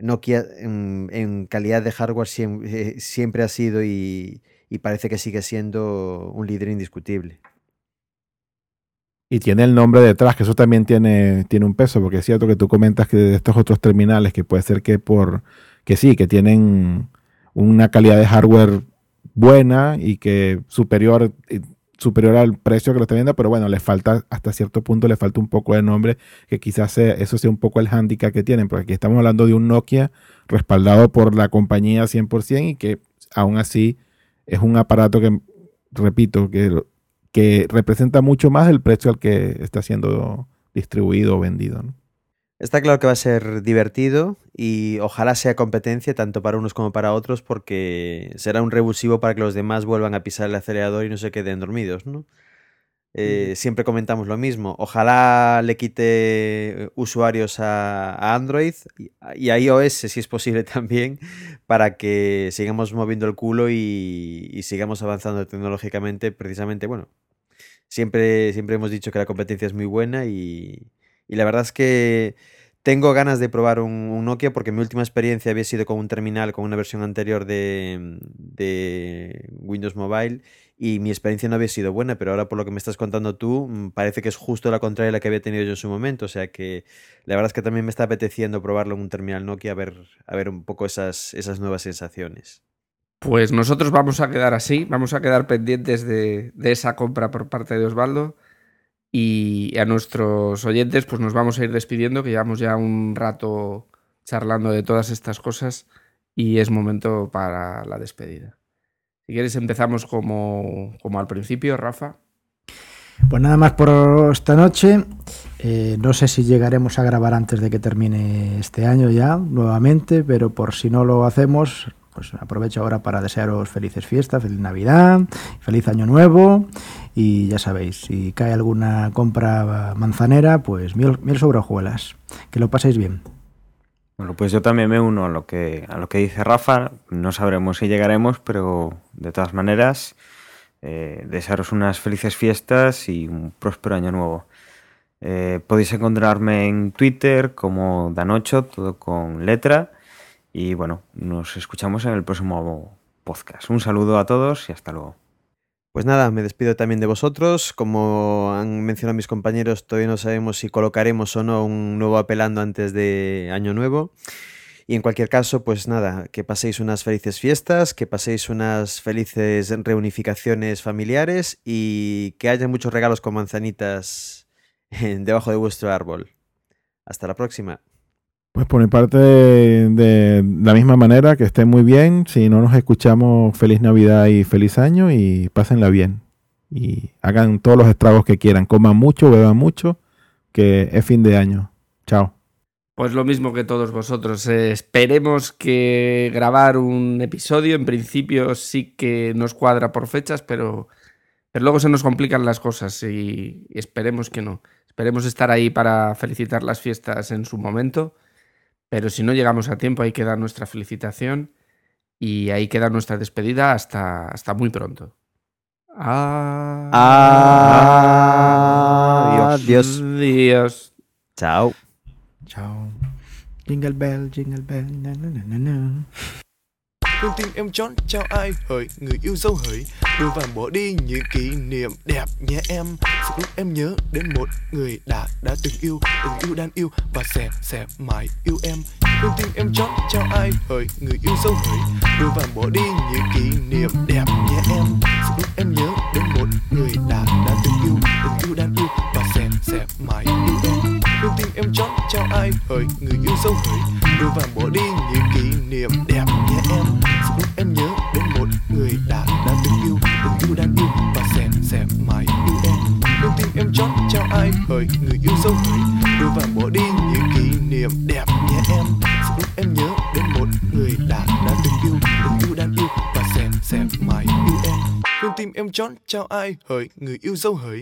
Nokia en, en, calidad de hardware siempre, eh, siempre ha sido y parece que sigue siendo un líder indiscutible. Y tiene el nombre detrás, que eso también tiene, tiene un peso, porque es cierto que tú comentas que de estos otros terminales, que puede ser que por que sí, que tienen una calidad de hardware buena y que superior, superior al precio que lo está viendo, pero bueno, le falta, hasta cierto punto le falta un poco de nombre, que quizás sea, eso sea un poco el hándicap que tienen, porque aquí estamos hablando de un Nokia respaldado por la compañía 100% y que aún así es un aparato que, repito, que que representa mucho más el precio al que está siendo distribuido o vendido. ¿no? Está claro que va a ser divertido y ojalá sea competencia tanto para unos como para otros porque será un revulsivo para que los demás vuelvan a pisar el acelerador y no se queden dormidos, ¿no? Eh, siempre comentamos lo mismo. Ojalá le quite usuarios a, a, Android y a iOS, si es posible también, para que sigamos moviendo el culo y, y sigamos avanzando tecnológicamente. Precisamente, bueno, siempre, siempre hemos dicho que la competencia es muy buena y, y la verdad es que tengo ganas de probar un, Nokia porque mi última experiencia había sido con un terminal, con una versión anterior de, de, Windows Mobile y mi experiencia no había sido buena, pero ahora por lo que me estás contando tú, mm, parece que es justo la contraria a la que había tenido yo en su momento. O sea que la verdad es que también me está apeteciendo probarlo en un terminal Nokia a ver, a ver un poco esas, esas nuevas sensaciones. Pues nosotros vamos a quedar así, vamos a quedar pendientes de, esa compra por parte de Osvaldo. Y a nuestros oyentes, pues nos vamos a ir despidiendo, que llevamos ya un rato charlando de todas estas cosas y es momento para la despedida. Si quieres, empezamos como, como al principio, Rafa. Pues nada más por esta noche. Eh, no sé si llegaremos a grabar antes de que termine este año ya, nuevamente, pero por si no lo hacemos, pues aprovecho ahora para desearos felices fiestas, feliz Navidad, feliz Año Nuevo y ya sabéis, si cae alguna compra manzanera, pues miel, miel sobre hojuelas. Que lo paséis bien. Bueno, pues yo también me uno a lo que a lo que dice Rafa. No sabremos si llegaremos, pero de todas maneras, eh, desearos unas felices fiestas y un próspero año nuevo. Eh, podéis encontrarme en Twitter como Danocho, todo con letra. Y bueno, nos escuchamos en el próximo podcast. Un saludo a todos y hasta luego. Pues nada, me despido también de vosotros. Como han mencionado mis compañeros, todavía no sabemos si colocaremos o no un nuevo apelando antes de Año Nuevo. Y en cualquier caso, pues nada, que paséis unas felices fiestas, que paséis unas felices reunificaciones familiares y que haya muchos regalos con manzanitas debajo de vuestro árbol. Hasta la próxima. Pues por mi parte, de, la misma manera, que estén muy bien. Si no nos escuchamos, feliz Navidad y feliz año y pásenla bien. Y hagan todos los estragos que quieran. Coman mucho, beban mucho, que es fin de año. Chao. Pues lo mismo que todos vosotros. Eh, esperemos que grabar un episodio, en principio sí que nos cuadra por fechas, pero, pero luego se nos complican las cosas y, y esperemos que no. Esperemos estar ahí para felicitar las fiestas en su momento. Pero si no llegamos a tiempo, hay que dar nuestra felicitación y ahí queda nuestra despedida hasta, hasta muy pronto. Ah, adiós. Adiós. Chao. Chao. Jingle bell, jingle bell, na na na na. Con tim em chón trao ai hỡi, người yêu dấu hỡi. Đưa vàng bỏ đi những kỷ niệm đẹp nhé em. Sẽ lúc em nhớ đến một người đã đã từng yêu Từng yêu đang yêu và sẽ sẽ mãi yêu em. Con tim em chón trao ai hỡi, người yêu dấu hỡi. Đưa vàng bỏ đi những kỷ niệm đẹp nhé em. Sẽ lúc em nhớ đến một người đã đã từng yêu Từng yêu đang yêu và sẽ sẽ mãi yêu em. Con tim em chót trao ai hỡi người yêu dấu hỡi Đưa vàng bỏ đi những kỷ niệm đẹp nhé em. Sẽ lúc em nhớ đến một người đã đã từng yêu từng yêu, đang yêu và sẽ sẽ mãi yêu em. Con tim em chót trao ai hỡi người yêu dấu hỡi đưa vàng bỏ đi những kỷ niệm đẹp nhé em. Sẽ lúc em nhớ đến một người đã đã từng yêu từng yêu, đang yêu và sẽ sẽ mãi yêu em. Luôn tim em chót trao ai hỡi người yêu dấu hỡi